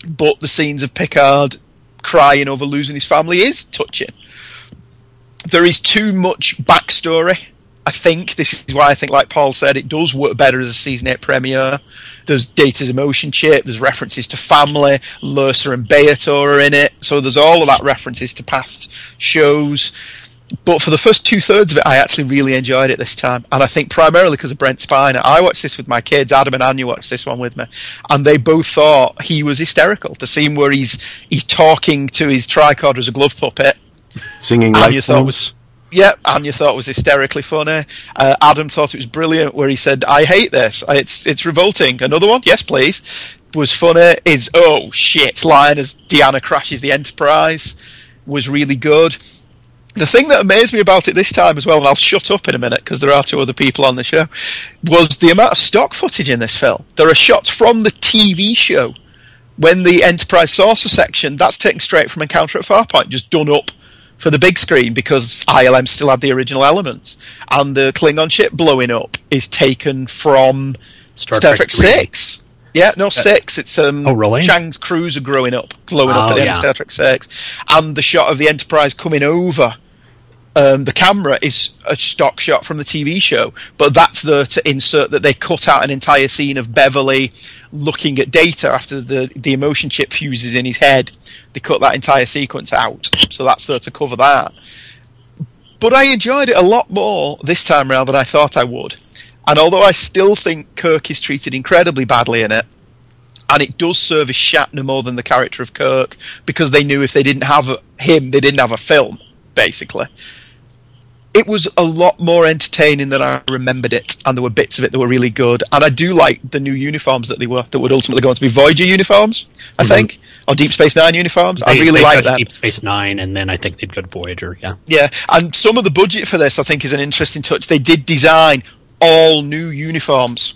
but the scenes of Picard crying over losing his family is touching there is too much backstory. I think this is why I think, like Paul said, it does work better as a season eight premiere. There's Data's emotion chip. There's references to family. Lursa and B'Etor are in it, so there's all of that references to past shows. But for the first two thirds of it, I actually really enjoyed it this time, and I think primarily because of Brent Spiner. I watched this with my kids. Adam and Anya watched this one with me, and they both thought he was hysterical. To see him where he's he's talking to his tricorder as a glove puppet, Singing And like was Yeah, Anya thought it was hysterically funny. Uh, Adam thought it was brilliant, where he said, "I hate this. It's it's revolting." Another one, yes, please, was funny. Is oh shit line as Deanna crashes the Enterprise was really good. The thing that amazed me about it this time as well, and I'll shut up in a minute because there are two other people on the show, was the amount of stock footage in this film. There are shots from the TV show when the Enterprise Saucer section, that's taken straight from Encounter at Farpoint, just done up for the big screen because ILM still had the original elements. And the Klingon ship blowing up is taken from Star, Star, Trek Trek 6. Yeah, no, 6. It's um, Oh, really? Chang's cruiser growing up, glowing up Oh, at the end yeah. of Star Trek 6. And the shot of the Enterprise coming over um, the camera is a stock shot from the TV show, but that's there to insert that they cut out an entire scene of Beverly looking at data after the the emotion chip fuses in his head. They cut that entire sequence out, so that's there to cover that. But I enjoyed it a lot more this time around than I thought I would. And although I still think Kirk is treated incredibly badly in it, and it does service Shatner more than the character of Kirk because they knew if they didn't have him, they didn't have a film, basically. It was a lot more entertaining than I remembered it, and there were bits of it that were really good. And I do like the new uniforms that they were that would ultimately go on to be Voyager uniforms, I mm-hmm. think, or Deep Space Nine uniforms. I really they like them. Deep Space Nine, and then I think they'd go to Voyager. Yeah. Yeah, and some of the budget for this, I think, is an interesting touch. They did design all new uniforms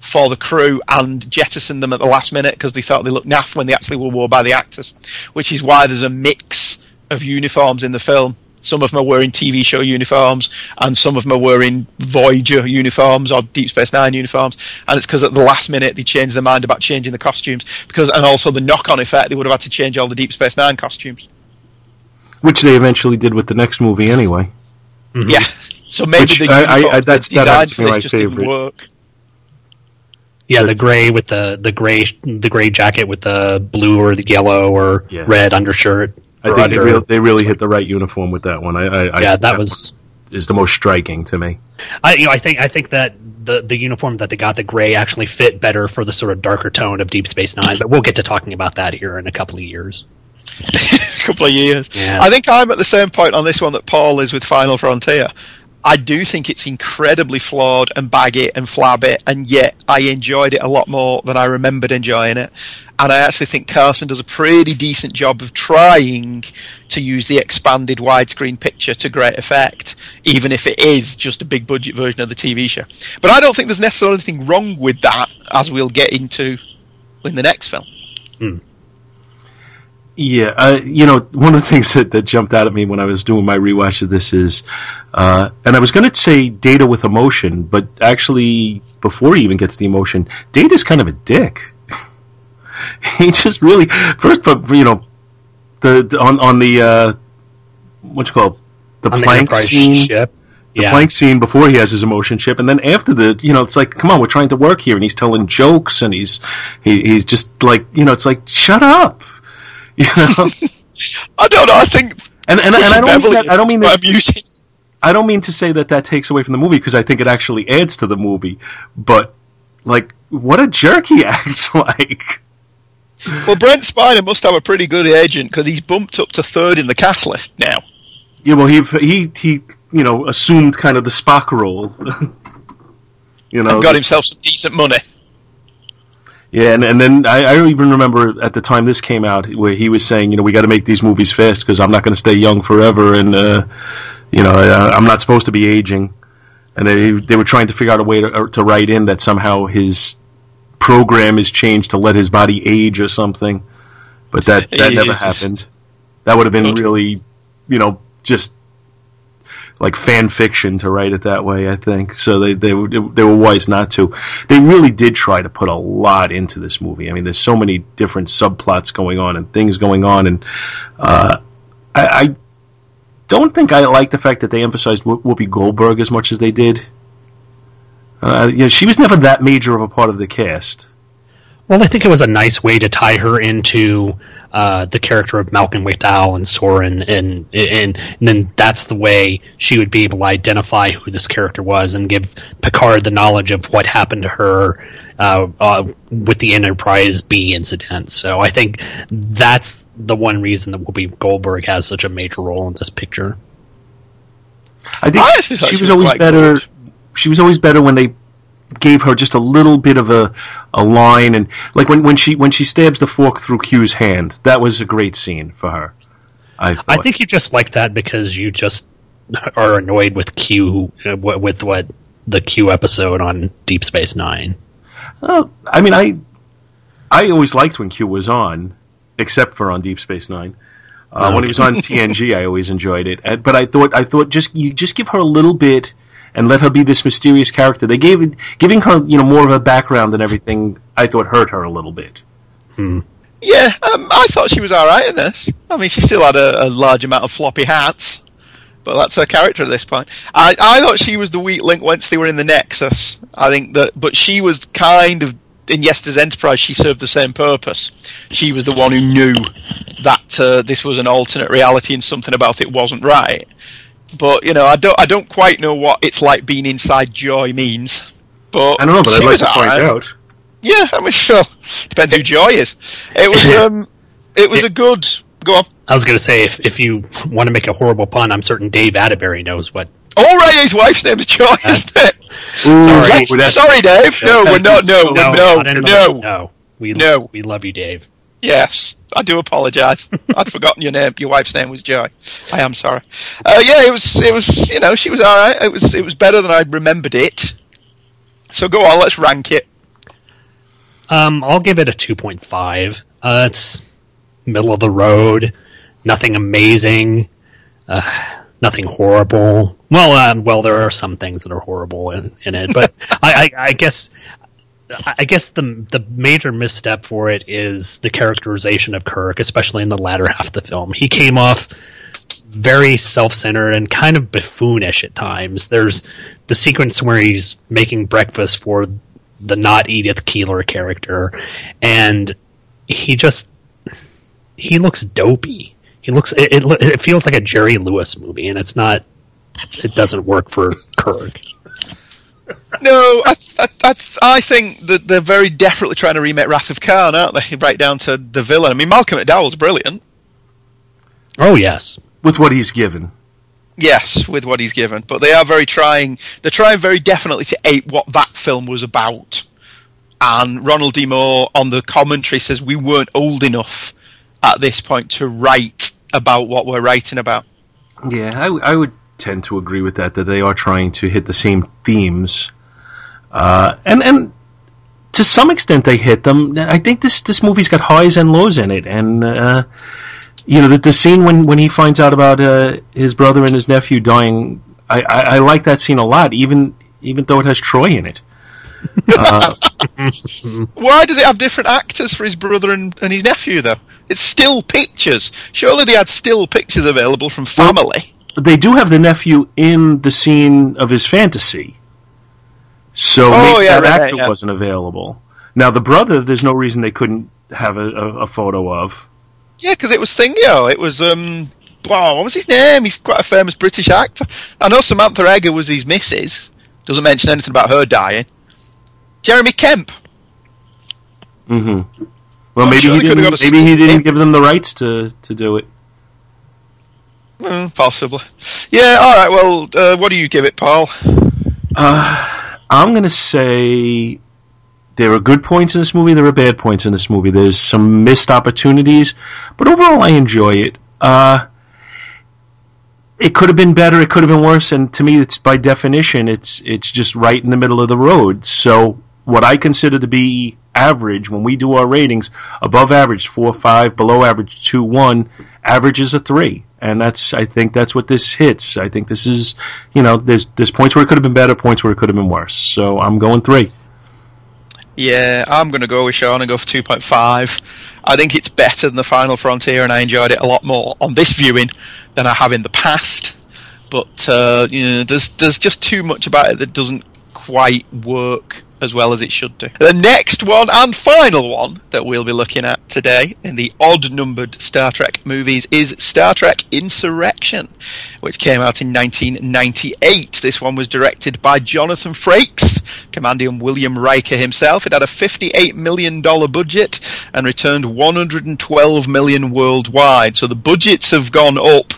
for the crew and jettison them at the last minute because they thought they looked naff when they actually were worn by the actors, which is why there's a mix of uniforms in the film. Some of them are wearing TV show uniforms, and some of them are wearing Voyager uniforms or Deep Space Nine uniforms. And it's because at the last minute they changed their mind about changing the costumes because, and also the knock-on effect, they would have had to change all the Deep Space Nine costumes. Which they eventually did with the next movie anyway. Mm-hmm. Yeah. So maybe Which the I- I- uniforms I- that's- that that designed happens to for this my just didn't favorite. work. Yeah, the gray with the the gray the gray jacket with the blue or the yellow or Yeah. red undershirt. I think they, under- real, they really hit the right uniform with that one. I, I, I Yeah, that was. is the most striking to me. I you know I think I think that the the uniform that they got the gray actually fit better for the sort of darker tone of Deep Space Nine. But we'll get to talking about that here in a couple of years. a [laughs] couple of years. Yes. I think I'm at the same point on this one that Paul is with Final Frontier. I do think it's incredibly flawed and baggy and flabby, and yet I enjoyed it a lot more than I remembered enjoying it. And I actually think Carson does a pretty decent job of trying to use the expanded widescreen picture to great effect, even if it is just a big budget version of the TV show. But I don't think there's necessarily anything wrong with that, as we'll get into in the next film. Hmm. Yeah, uh, you know, one of the [laughs] things that, that jumped out at me when I was doing my rewatch of this is, uh, and I was going to say Data with emotion, but actually, before he even gets the emotion, Data's kind of a dick. [laughs] he just really first, but you know, the, the on on the uh, what you call it? the On plank Enterprise scene. ship. the Yeah. plank scene before he has his emotion chip, and then after the, you know, it's like, come on, we're trying to work here, and he's telling jokes, and he's he, he's just like, you know, it's like, shut up, [laughs] you know. I don't know. I think and and, and I don't mean that, I don't mean that, amusing. I don't mean to say that that takes away from the movie because I think it actually adds to the movie, but like, what a jerk he [laughs] acts like. Well, Brent Spiner must have a pretty good agent because he's bumped up to third in the cast list now. Yeah, well, he he he, you know, assumed kind of the Spock role. [laughs] you know, and got himself some decent money. Yeah, and, and then I, I even remember at the time this came out where he was saying, you know, we got to make these movies fast because I'm not going to stay young forever, and uh, you know, I, I'm not supposed to be aging. And they they were trying to figure out a way to to write in that somehow his program is changed to let his body age or something, but that that [laughs] never happened. That would have been really, you know, just like fan fiction to write it that way. I think so. They they they were wise not to. They really did try to put a lot into this movie. I mean, there's so many different subplots going on and things going on, and uh, I, I don't think I like the fact that they emphasized Wh- Whoopi Goldberg as much as they did. Uh, you know, she was never that major of a part of the cast. Well, I think it was a nice way to tie her into uh, the character of Malcolm McDowell and Soran, and, and and then that's the way she would be able to identify who this character was and give Picard the knowledge of what happened to her uh, uh, with the Enterprise B incident. So I think that's the one reason that Whoopi Goldberg has such a major role in this picture. I think I she she was was always better. good. She was always better when they gave her just a little bit of a a line, and like when, when she when she stabs the fork through Q's hand, that was a great scene for her. I I think you just like that because you just [laughs] are annoyed with Q uh, with what the Q episode on Deep Space Nine. Oh, I mean, I I always liked when Q was on, except for on Deep Space Nine. Uh, Oh. When he was on TNG, I always enjoyed it. But I thought I thought just you just give her a little bit and let her be this mysterious character. They gave giving her you know more of a background and everything. I thought hurt her a little bit. Yeah, um, I thought she was all right in this. I mean, she still had a, a large amount of floppy hats, but that's her character at this point. I, I thought she was the weak link once they were in the Nexus. I think that, but she was kind of in Yester's Enterprise. She served the same purpose. She was the one who knew that uh, this was an alternate reality and something about it wasn't right. But you know, I don't, I don't quite know what it's like being inside Joy means. But I don't know, but I'd like to find alright. out. Yeah, I mean, [laughs] sure. depends who Joy is. It was um, it was a good. Go on. I was going to say if if you want to make a horrible pun, I'm certain Dave Atterbury knows what. All right, his wife's name is Joy, isn't it? Ooh, Sorry. Sorry, Dave. No, we're not. [laughs] No, No, no, no, no. no. We No. we love you, Dave. Yes, I do apologise. [laughs] I'd forgotten your name. Your wife's name was Joy. I am sorry. Uh, yeah, it was. It was. You know, she was all right. It was. It was better than I remembered it. So go on. Let's rank it. Um, I'll give it a 2.5. Uh, it's middle of the road. Nothing amazing. Uh, nothing horrible. Well, um, well, there are some things that are horrible in, in it, but [laughs] I, I, I guess. I guess the the major misstep for it is the characterization of Kirk, especially in the latter [laughs] half of the film. He came off very self-centered and kind of buffoonish at times. There's the sequence where he's making breakfast for the not Edith Keeler character, and he just he looks dopey. He looks it, it, it feels like a Jerry Lewis movie, and it's not. It doesn't work for Kirk. No, I, I, I, I think that they're very desperately trying to remake Wrath of Khan, aren't they? Right down to the villain. I mean, Malcolm McDowell's brilliant. Oh yes, with what he's given. Yes, with what he's given, but they are very trying. They're trying very definitely to ape what that film was about. And Ronald D. Moore on the commentary says we weren't old enough at this point to write about what we're writing about. Yeah, I, w- I would tend to agree with that. That they are trying to hit the same themes, uh, and and to some extent they hit them. I think this this movie's got highs and lows in it, and uh, you know the, the scene when, when he finds out about uh, his brother and his nephew dying. I, I, I like that scene a lot, even even though it has Troi in it. Uh, [laughs] Why does it have different actors for his brother and, and his nephew, though? It's still pictures. Surely they had still pictures available from family. They do have the nephew in the scene of his fantasy. So Oh, yeah, that right, actor yeah. wasn't available. Now the brother, there's no reason they couldn't have a, a, a photo of. Yeah, because it was Thingio. It was um. Wow, what was his name? He's quite a famous British actor. I know Samantha Eggar was his missus. Doesn't mention anything about her dying. Jeremy Kemp. Mm-hmm. Well, I'm maybe sure he didn't. Maybe he didn't give them the rights to to do it. Mm, possibly. Yeah. All right. Well, uh, what do you give it, Paul? Uh, I'm gonna say there are good points in this movie. There are bad points in this movie. There's some missed opportunities, but overall, I enjoy it. Uh, it could have been better. It could have been worse. And to me, it's by definition, it's it's just right in the middle of the road. So what I consider to be average when we do our ratings, above average four five, below average two one, average is a three. And that's I think that's what this hits. I think this is you know there's there's points where it could have been better, points where it could have been worse. So I'm going three. Yeah, I'm going to go with Sean and go for 2.5. I think it's better than The Final Frontier, and I enjoyed it a lot more on this viewing than I have in the past. But uh, you know, there's there's just too much about it that doesn't quite work as well as it should do. The next one and final one that we'll be looking at today in the odd-numbered Star Trek movies is Star Trek Insurrection, which came out in 1998. This one was directed by Jonathan Frakes, commanding William Riker himself. It had a $58 million budget and returned 112 million worldwide. So the budgets have gone up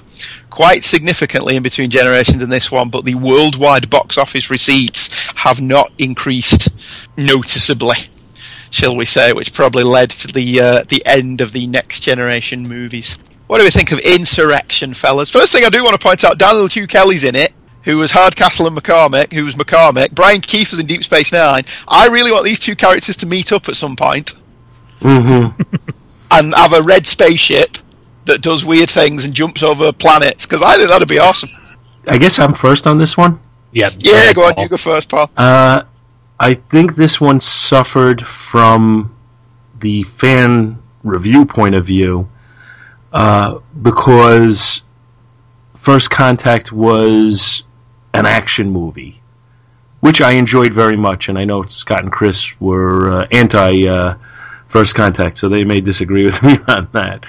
quite significantly in between generations and this one, but the worldwide box office receipts have not increased noticeably, shall we say, which probably led to the uh, the end of the next generation movies. What do we think of Insurrection, fellas? First thing I do want to point out, Daniel Hugh Kelly's in it, who was Hardcastle and McCormick, who was McCormick. Brian Keith was in Deep Space Nine. I really want these two characters to meet up at some point Mm-hmm. [laughs] and have a red spaceship that does weird things and jumps over planets, because I think that'd be awesome. I guess I'm first on this one. Yeah, Yeah, go on, you go first, Paul. Uh, I think this one suffered from the fan review point of view uh, because First Contact was an action movie, which I enjoyed very much, and I know Scott and Chris were uh, anti uh, First Contact, so they may disagree with [laughs] me on that.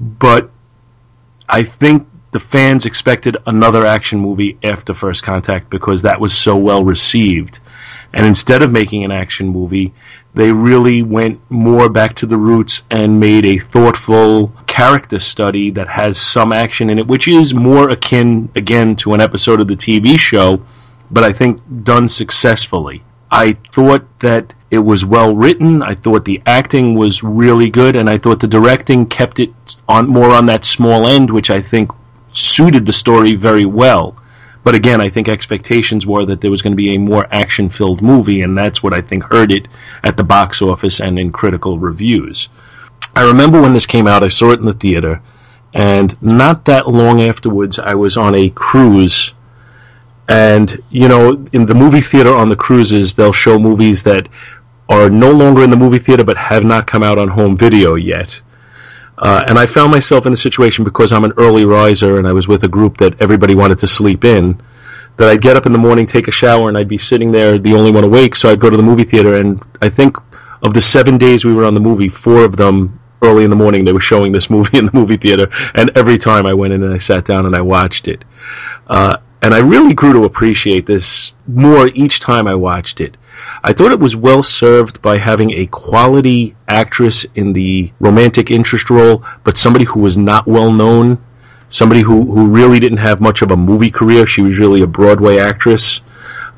But I think the fans expected another action movie after First Contact because that was so well received. And instead of making an action movie, they really went more back to the roots and made a thoughtful character study that has some action in it, which is more akin, again, to an episode of the TV show, but I think done successfully. I thought that it was well written. I thought the acting was really good, and I thought the directing kept it on more on that small end, which I think suited the story very well. But again, I think expectations were that there was going to be a more action filled movie, and that's what I think hurt it at the box office and in critical reviews. I remember when this came out, I saw it in the theater, and not that long afterwards, I was on a cruise. And, you know, in the movie theater on the cruises, they'll show movies that are no longer in the movie theater but have not come out on home video yet. Uh, and I found myself in a situation because I'm an early riser and I was with a group that everybody wanted to sleep in. That I'd get up in the morning, take a shower, and I'd be sitting there, the only one awake. So I'd go to the movie theater, and I think of the seven days we were on the movie, four of them early in the morning they were showing this [laughs] movie in the movie theater, and every time I went in and I sat down and I watched it. Uh, and I really grew to appreciate this more each time I watched it. I thought it was well served by having a quality actress in the romantic interest role, but somebody who was not well known, somebody who, who really didn't have much of a movie career. She was really a Broadway actress.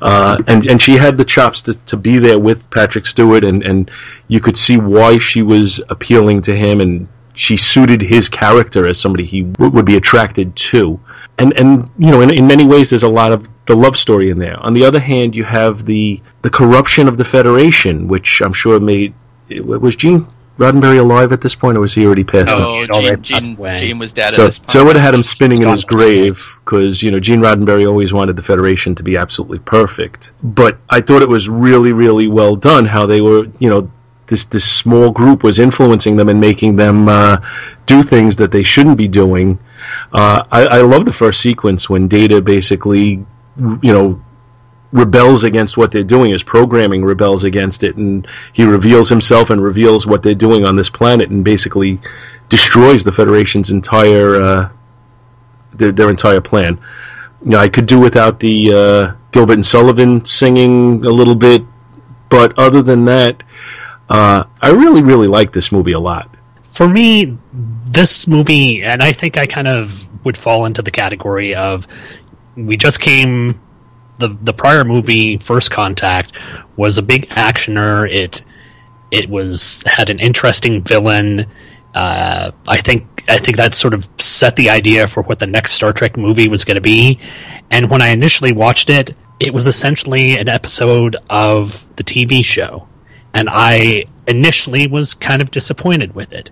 Uh, and, and she had the chops to, to be there with Patrick Stewart, and, and you could see why she was appealing to him, and she suited his character as somebody he w- would be attracted to. And, and you know, in, in many ways, there's a lot of the love story in there. On the other hand, you have the, the corruption of the Federation, which I'm sure made. Was Gene Roddenberry alive at this point, or was he already passed on? Oh, Gene Gene, Gene, was dead So, at this point. so I would have had him spinning in his grave because you know Gene Roddenberry always wanted the Federation to be absolutely perfect. But I thought it was really, really well done how they were, you know, this this small group was influencing them and making them uh, do things that they shouldn't be doing. Uh, I, I love the first sequence when Data basically, you know, rebels against what they're doing. His programming rebels against it, and he reveals himself and reveals what they're doing on this planet, and basically destroys the Federation's entire uh, their, their entire plan. You know, I could do without the uh, Gilbert and Sullivan singing a little bit, but other than that, uh, I really, really like this movie a lot. For me, this movie, and I think I kind of would fall into the category of we just came. The the prior movie, First Contact, was a big actioner. It it was had an interesting villain. Uh, I think I think that sort of set the idea for what the next Star Trek movie was going to be. And when I initially watched it, it was essentially an episode of the TV show, and I initially was kind of disappointed with it.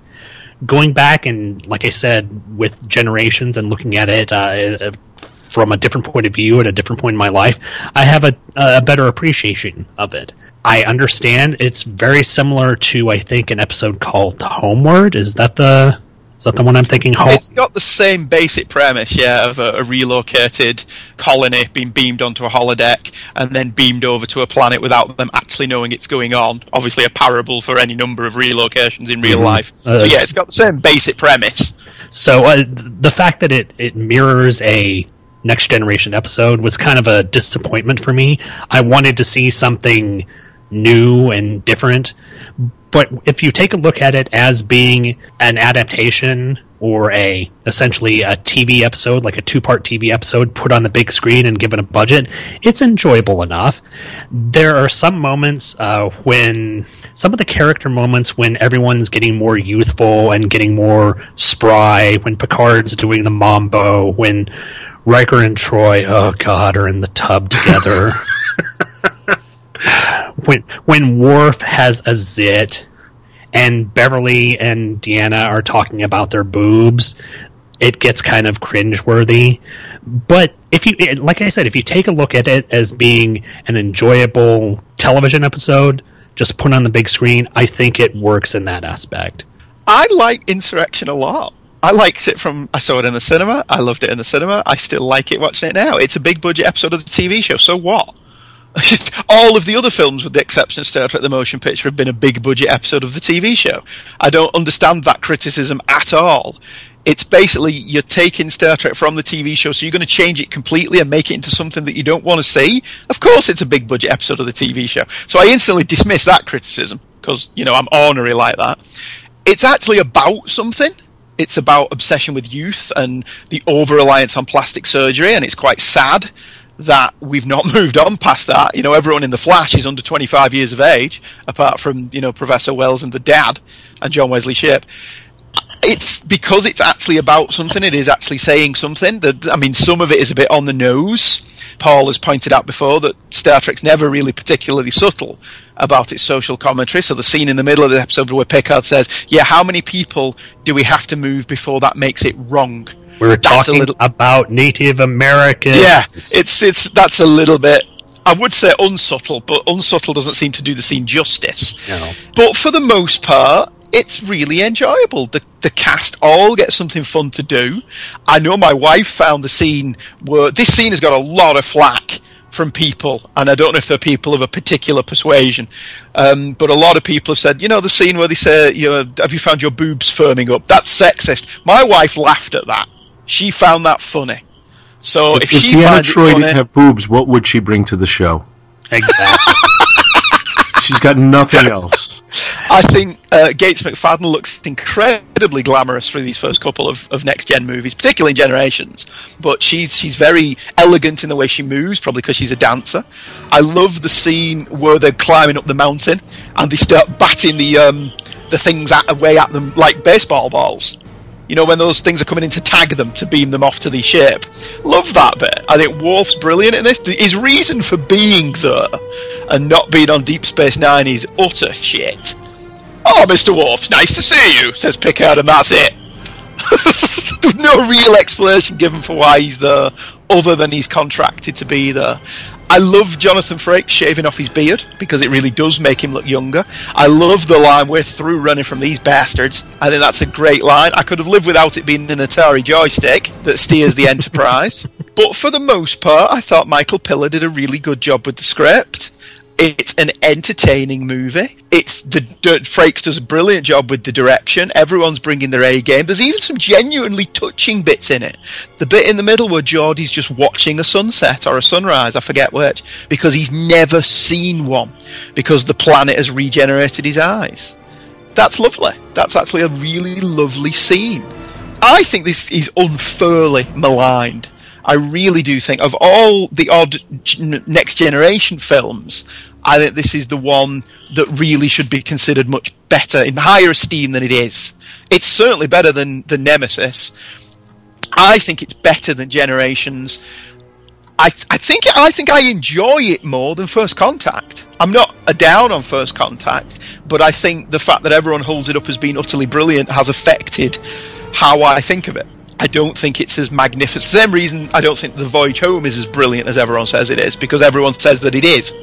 Going back and, like I said, with Generations and looking at it uh, from a different point of view at a different point in my life, I have a, a better appreciation of it. I understand it's very similar to I think an episode called Homeward. Is that the is that the one I'm thinking? Home- It's got the same basic premise, yeah, of a, a relocated colony being beamed onto a holodeck and then beamed over to a planet without them actually knowing it's going on. Obviously, a parable for any number of relocations in real life. Uh, so yeah, it's- it's got the same basic premise. So uh, the fact that it, it mirrors a next generation episode was kind of a disappointment for me. I wanted to see something new and different, but if you take a look at it as being an adaptation or a essentially a TV episode, like a two part TV episode put on the big screen and given a budget, it's enjoyable enough. There are some moments uh, when some of the character moments when everyone's getting more youthful and getting more spry, when Picard's doing the mambo, when Riker and Troi, oh god, are in the tub together. [laughs] when when Worf has a zit and Beverly and Deanna are talking about their boobs, it gets kind of cringeworthy. But if you, like I said, if you take a look at it as being an enjoyable television episode, just put on the big screen, I think it works in that aspect. I like Insurrection a lot. I liked it from I saw it in the cinema. I loved it in the cinema. I still like it watching it now. It's a big budget episode of the TV show. So what? [laughs] All of the other films, with the exception of Star Trek: The Motion Picture, have been a big budget episode of the TV show. I don't understand that criticism at all. It's basically you're taking Star Trek from the TV show, so you're going to change it completely and make it into something that you don't want to see. Of course, it's a big budget episode of the TV show. So I instantly dismiss that criticism because you know I'm ornery like that. It's actually about something it's about obsession with youth and the over reliance on plastic surgery, and it's quite sad that we've not [laughs] moved on past that. You know, everyone in the Flash is under 25 years of age, apart from you know Professor Wells and the dad and John Wesley Shipp. It's because it's actually about something. It is actually saying something. That I mean, some of it is a bit on the nose. Paul has pointed out before that Star Trek's never really particularly subtle about its social commentary. So the scene in the middle of the episode where Picard says, "Yeah, how many people do we have to move before that makes it wrong?" We're That's a talking little- about Native Americans. Yeah, it's it's that's a little bit. I would say unsubtle, but unsubtle doesn't seem to do the scene justice. No. But for the most part, it's really enjoyable. The the cast all get something fun to do. I know my wife found the scene where this scene has got a lot of flack from people, and I don't know if they're people of a particular persuasion, um, but a lot of people have said, you know, the scene where they say, you know, have you found your boobs firming up? That's sexist. My wife laughed at that. She found that funny. So if, If, she Deanna finds it Troi funny, didn't have boobs, what would she bring to the show? Exactly. She's got nothing else. [laughs] I think uh, Gates McFadden looks incredibly glamorous through these first couple of, of next gen movies, particularly in Generations. But she's she's very elegant in the way she moves, probably because she's a dancer. I love the scene where they're climbing up the mountain and they start batting the um, the things at, away at them like baseball balls. You know, when those things are coming in to tag them to beam them off to the ship. Love that bit. I think Worf's brilliant in this. His reason for being there and not being on Deep Space Nine is utter shit. Oh, Mr. Worf, nice to see you, says Picard, and that's it. [laughs] No real explanation given for why he's there, other than he's contracted to be there. I love Jonathan Frakes shaving off his beard because it really does make him look younger. I love the line "We're through running from these bastards." I think that's a great line. I could have lived without it being an Atari joystick that steers the [laughs] Enterprise. but for the most part, I thought Michael Piller did a really good job with the script. It's an entertaining movie. It's the Frakes does a brilliant job with the direction. Everyone's bringing their A game. There's even some genuinely touching bits in it. The bit in the middle where Geordi's just watching a sunset or a sunrise, I forget which, because he's never seen one because the planet has regenerated his eyes. That's lovely. That's actually a really lovely scene. I think this is unfairly maligned. I really do think of all the odd next generation films, I think this is the one that really should be considered much better in higher esteem than it is. It's certainly better than than Nemesis. I think it's better than Generations. I, I think I think I enjoy it more than First Contact. I'm not a down on First Contact, but I think the fact that everyone holds it up as being utterly brilliant has affected how I think of it. I don't think it's as magnificent. The same reason I don't think The Voyage Home is as brilliant as everyone says it is, because everyone says that it is.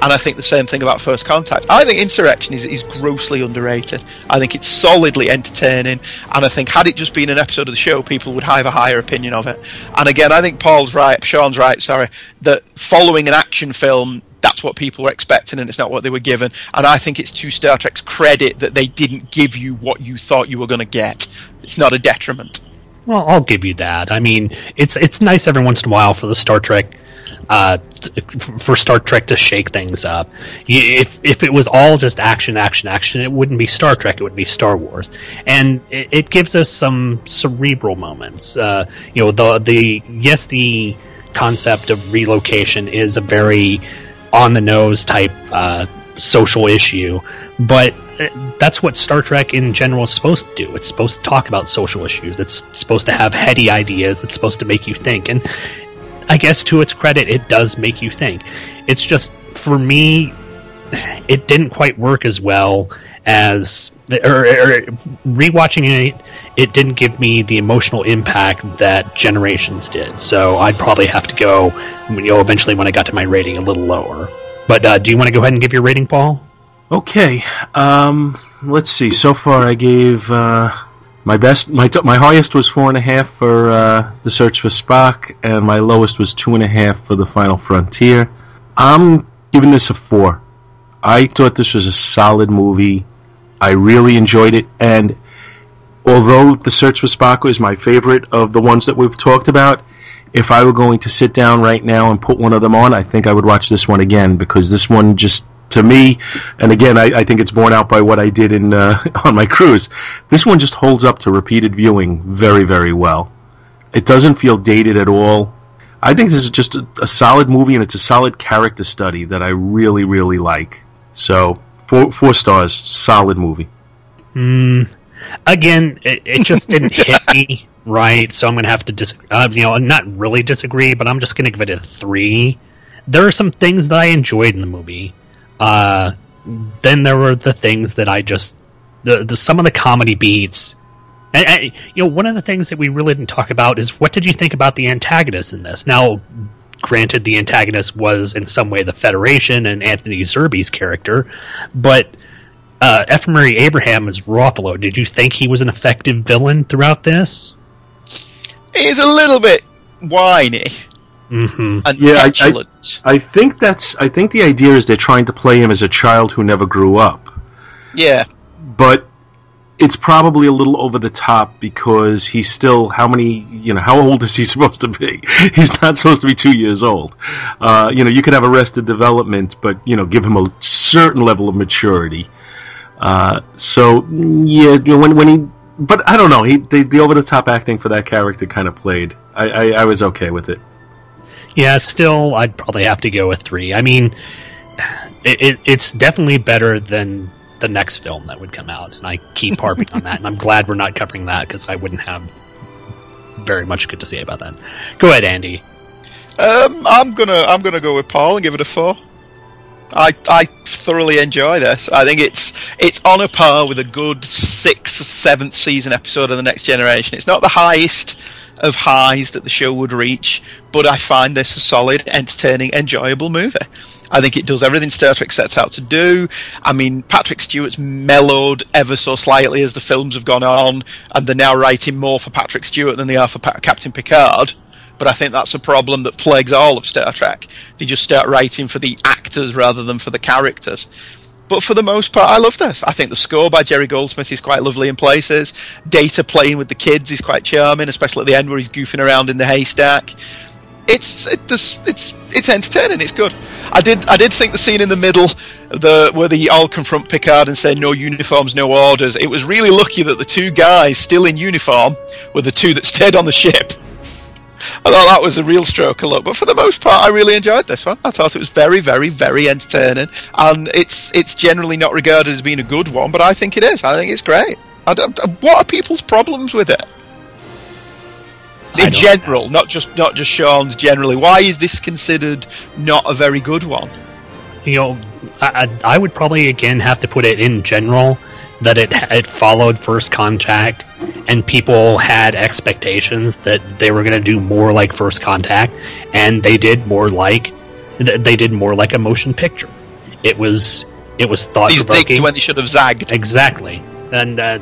And I think the same thing about First Contact. I think Insurrection is, is grossly underrated. I think it's solidly entertaining, and I think had it just been an episode of the show, people would have a higher opinion of it. And again, I think Paul's right, Sean's right, sorry, that following an action film, that's what people were expecting, and it's not what they were given. And I think it's to Star Trek's credit that they didn't give you what you thought you were going to get. It's not a detriment. Well, I'll give you that. I mean, it's it's nice every once in a while for the Star Trek uh, for Star Trek to shake things up. If if it was all just action, action, action, it wouldn't be Star Trek. It would be Star Wars, and it, it gives us some cerebral moments. Uh, you know, the the yes, the concept of relocation is a very on the nose type uh, social issue, but uh, that's what Star Trek in general is supposed to do. It's supposed to talk about social issues. It's supposed to have heady ideas. It's supposed to make you think. And I guess to its credit, it does make you think. It's just for me, it didn't quite work as well as or, or rewatching it. It didn't give me the emotional impact that Generations did. So I'd probably have to go, you know, eventually when I got to my rating a little lower. But uh, do you want to go ahead and give your rating, Paul? Okay, um, let's see. So far, I gave uh, my best. My my highest was four and a half for uh, the Search for Spock, and my lowest was two and a half for the Final Frontier. I'm giving this a four. I thought this was a solid movie. I really enjoyed it, and although the Search for Spock was my favorite of the ones that we've talked about, if I were going to sit down right now and put one of them on, I think I would watch this one again because this one just to me, and again, I, I think it's borne out by what I did in uh, [laughs] on my cruise. This one just holds up to repeated viewing very, very well. It doesn't feel dated at all. I think this is just a, a solid movie, and it's a solid character study that I really, really like. So, four four stars, solid movie. Mm, again, it, it just didn't hit me [laughs] right, so I'm going to have to disagree. Uh, you know, not really disagree, but I'm just going to give it a three. There are some things that I enjoyed in the movie. Uh, then there were the things that I just the, the some of the comedy beats. And, and, you know, one of the things that we really didn't talk about is what did you think about the antagonist in this? Now, granted, the antagonist was in some way the Federation and Anthony Zerbe's character, but uh, Abraham as Rothalo. Did you think he was an effective villain throughout this? He's a little bit whiny Mm-hmm. and Yeah, I- I- I think that's. I think the idea is they're trying to play him as a child who never grew up. yeah, but it's probably a little over the top because he's still how many you know how old is he [laughs] supposed to be he's not supposed to be two years old uh, you know you could have arrested development but you know give him a certain level of maturity uh, so yeah you know, when, when he but I don't know he the, the over the top acting for that character kind of played I, I, I was okay with it Yeah, still, I'd probably have to go with three. I mean, it, it, it's definitely better than the next film that would come out, and I keep [laughs] harping on that. And I'm glad we're not covering that because I wouldn't have very much good to say about that. Go ahead, Andy. um, I'm gonna I'm gonna go with Paul and give it a four. I I thoroughly enjoy this. I think it's it's on a par with a good sixth, seventh season episode of the Next Generation. It's not the highest of highs that the show would reach, but I find this a solid, entertaining, enjoyable movie. I think it does everything Star Trek sets out to do. I mean, Patrick Stewart's mellowed ever so slightly as the films have gone on, and they're now writing more for Patrick Stewart than they are for pa- Captain Picard. But I think that's a problem that plagues all of Star Trek. They just start writing for the actors rather than for the characters. But for the most part, I love this. I think the score by Jerry Goldsmith is quite lovely in places. Data playing with the kids is quite charming, especially at the end where he's goofing around in the haystack. It's it's it's it's entertaining. It's good. I did I did think the scene in the middle, the where they all confront Picard and say no uniforms, no orders. It was really lucky that the two guys still in uniform were the two that stayed on the ship. I thought that was a real stroke of luck. But for the most part, I really enjoyed this one. I thought it was very, very, very entertaining, and it's it's generally not regarded as being a good one, but I think it is. I think it's great. I don't- what are people's problems with it? In general, not just not just Sean's. Generally, why is this considered not a very good one? You know, I I would probably again have to put it in general that it it followed First Contact, and people had expectations that they were going to do more like First Contact, and they did more like they did more like a motion picture. It was it was thought provoking. when they should have zagged. Exactly, and uh,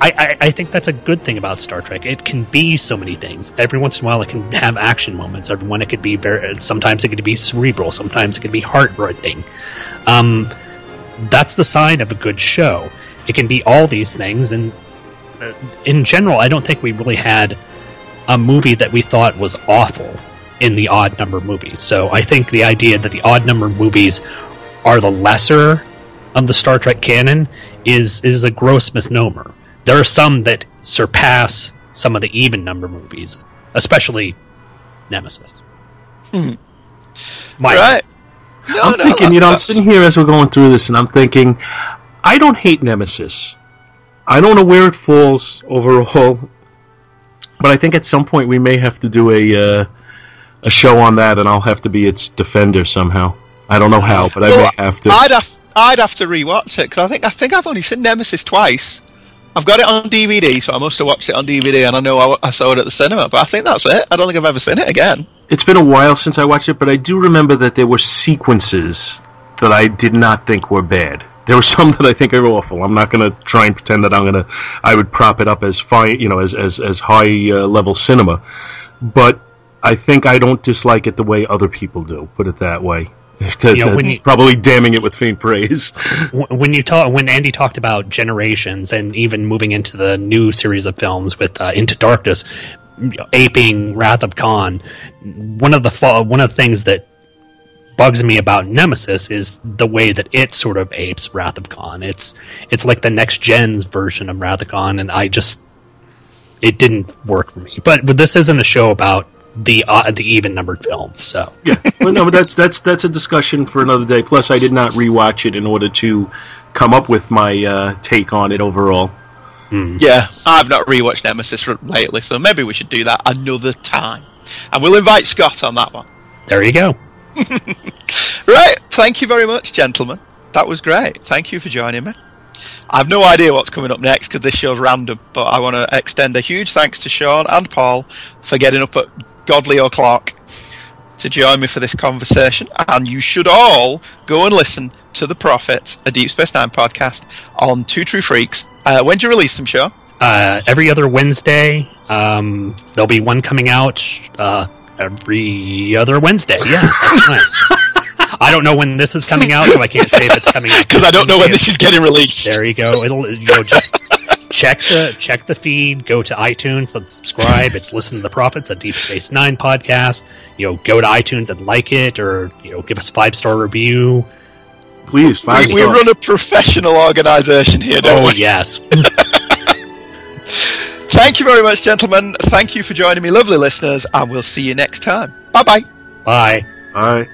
I, I I think that's a good thing about Star Trek. It can be so many things. Every once in a while, it can have action moments. Every one, it could be very. Sometimes it could be cerebral. Sometimes it could be heartbreaking. Um, that's the sign of a good show. It can be all these things, and uh, in general, I don't think we really had a movie that we thought was awful. in the odd number movies. So I think the idea that the odd number movies are the lesser of the Star Trek canon is is a gross misnomer. There are some that surpass some of the even number movies, especially Nemesis. My Right. No, I'm no, thinking, you know, I'm sitting here as we're going through this, and I'm thinking, I don't hate Nemesis. I don't know where it falls overall, but I think at some point we may have to do a uh, a show on that, and I'll have to be its defender somehow. I don't know how, but I Well, may have to. I'd have I'd have to rewatch it because I think I think I've only seen Nemesis twice. I've got it on DVD, so I must have watched it on DVD, and I know I, I saw it at the cinema. But I think that's it. I don't think I've ever seen it again. It's been a while since I watched it, but I do remember that there were sequences that I did not think were bad. There were [laughs] some that I think are awful. I'm not going to try and pretend that I'm going to. I would prop it up as fine, you know, as as as high uh, level cinema, but I think I don't dislike it the way other people do. Put it that way. [laughs] You know, when you- probably damning it with faint praise. [laughs] When you talk when Andy talked about generations and even moving into the new series of films with uh, Into Darkness, aping Wrath of Khan, one of the fa- one of the things that bugs me about Nemesis is the way that it sort of apes Wrath of Khan. It's it's like the next gen's version of Wrath of Khan, and I just it didn't work for me. But but this isn't a show about the uh, the even numbered films, so yeah, well, no, but that's that's that's a discussion for another day. Plus, I did not rewatch it in order to come up with my uh, take on it overall. Yeah, I've not rewatched Nemesis r- lately, so maybe we should do that another time, and we'll invite Scott on that one. there you go. [laughs] Right, thank you very much, gentlemen. That was great. Thank you for joining me. I've no idea what's coming up next because this show's random, but I want to extend a huge thanks to Sean and Paul for getting up at godly o'clock to join me for this conversation. And you should all go and listen to The Prophets, a Deep Space Nine podcast on Two True Freaks. Uh, when do you release them, Sean? uh, every other Wednesday. Um, there'll be one coming out uh, every other Wednesday. Yeah, that's right. I don't know when this is coming out, so I can't say if it's coming out [laughs] Because I don't know when this is getting released. There you go. It'll you know just check the check the feed. Go to iTunes and subscribe. It's listen to the prophets, a Deep Space Nine podcast. You know, go to iTunes and like it, or you know, give us five star review. Please, five We, we run a professional organisation here, don't Oh we? yes. [laughs] Thank you very much, gentlemen. Thank you for joining me, lovely listeners, and we'll see you next time. Bye bye. Bye. All right.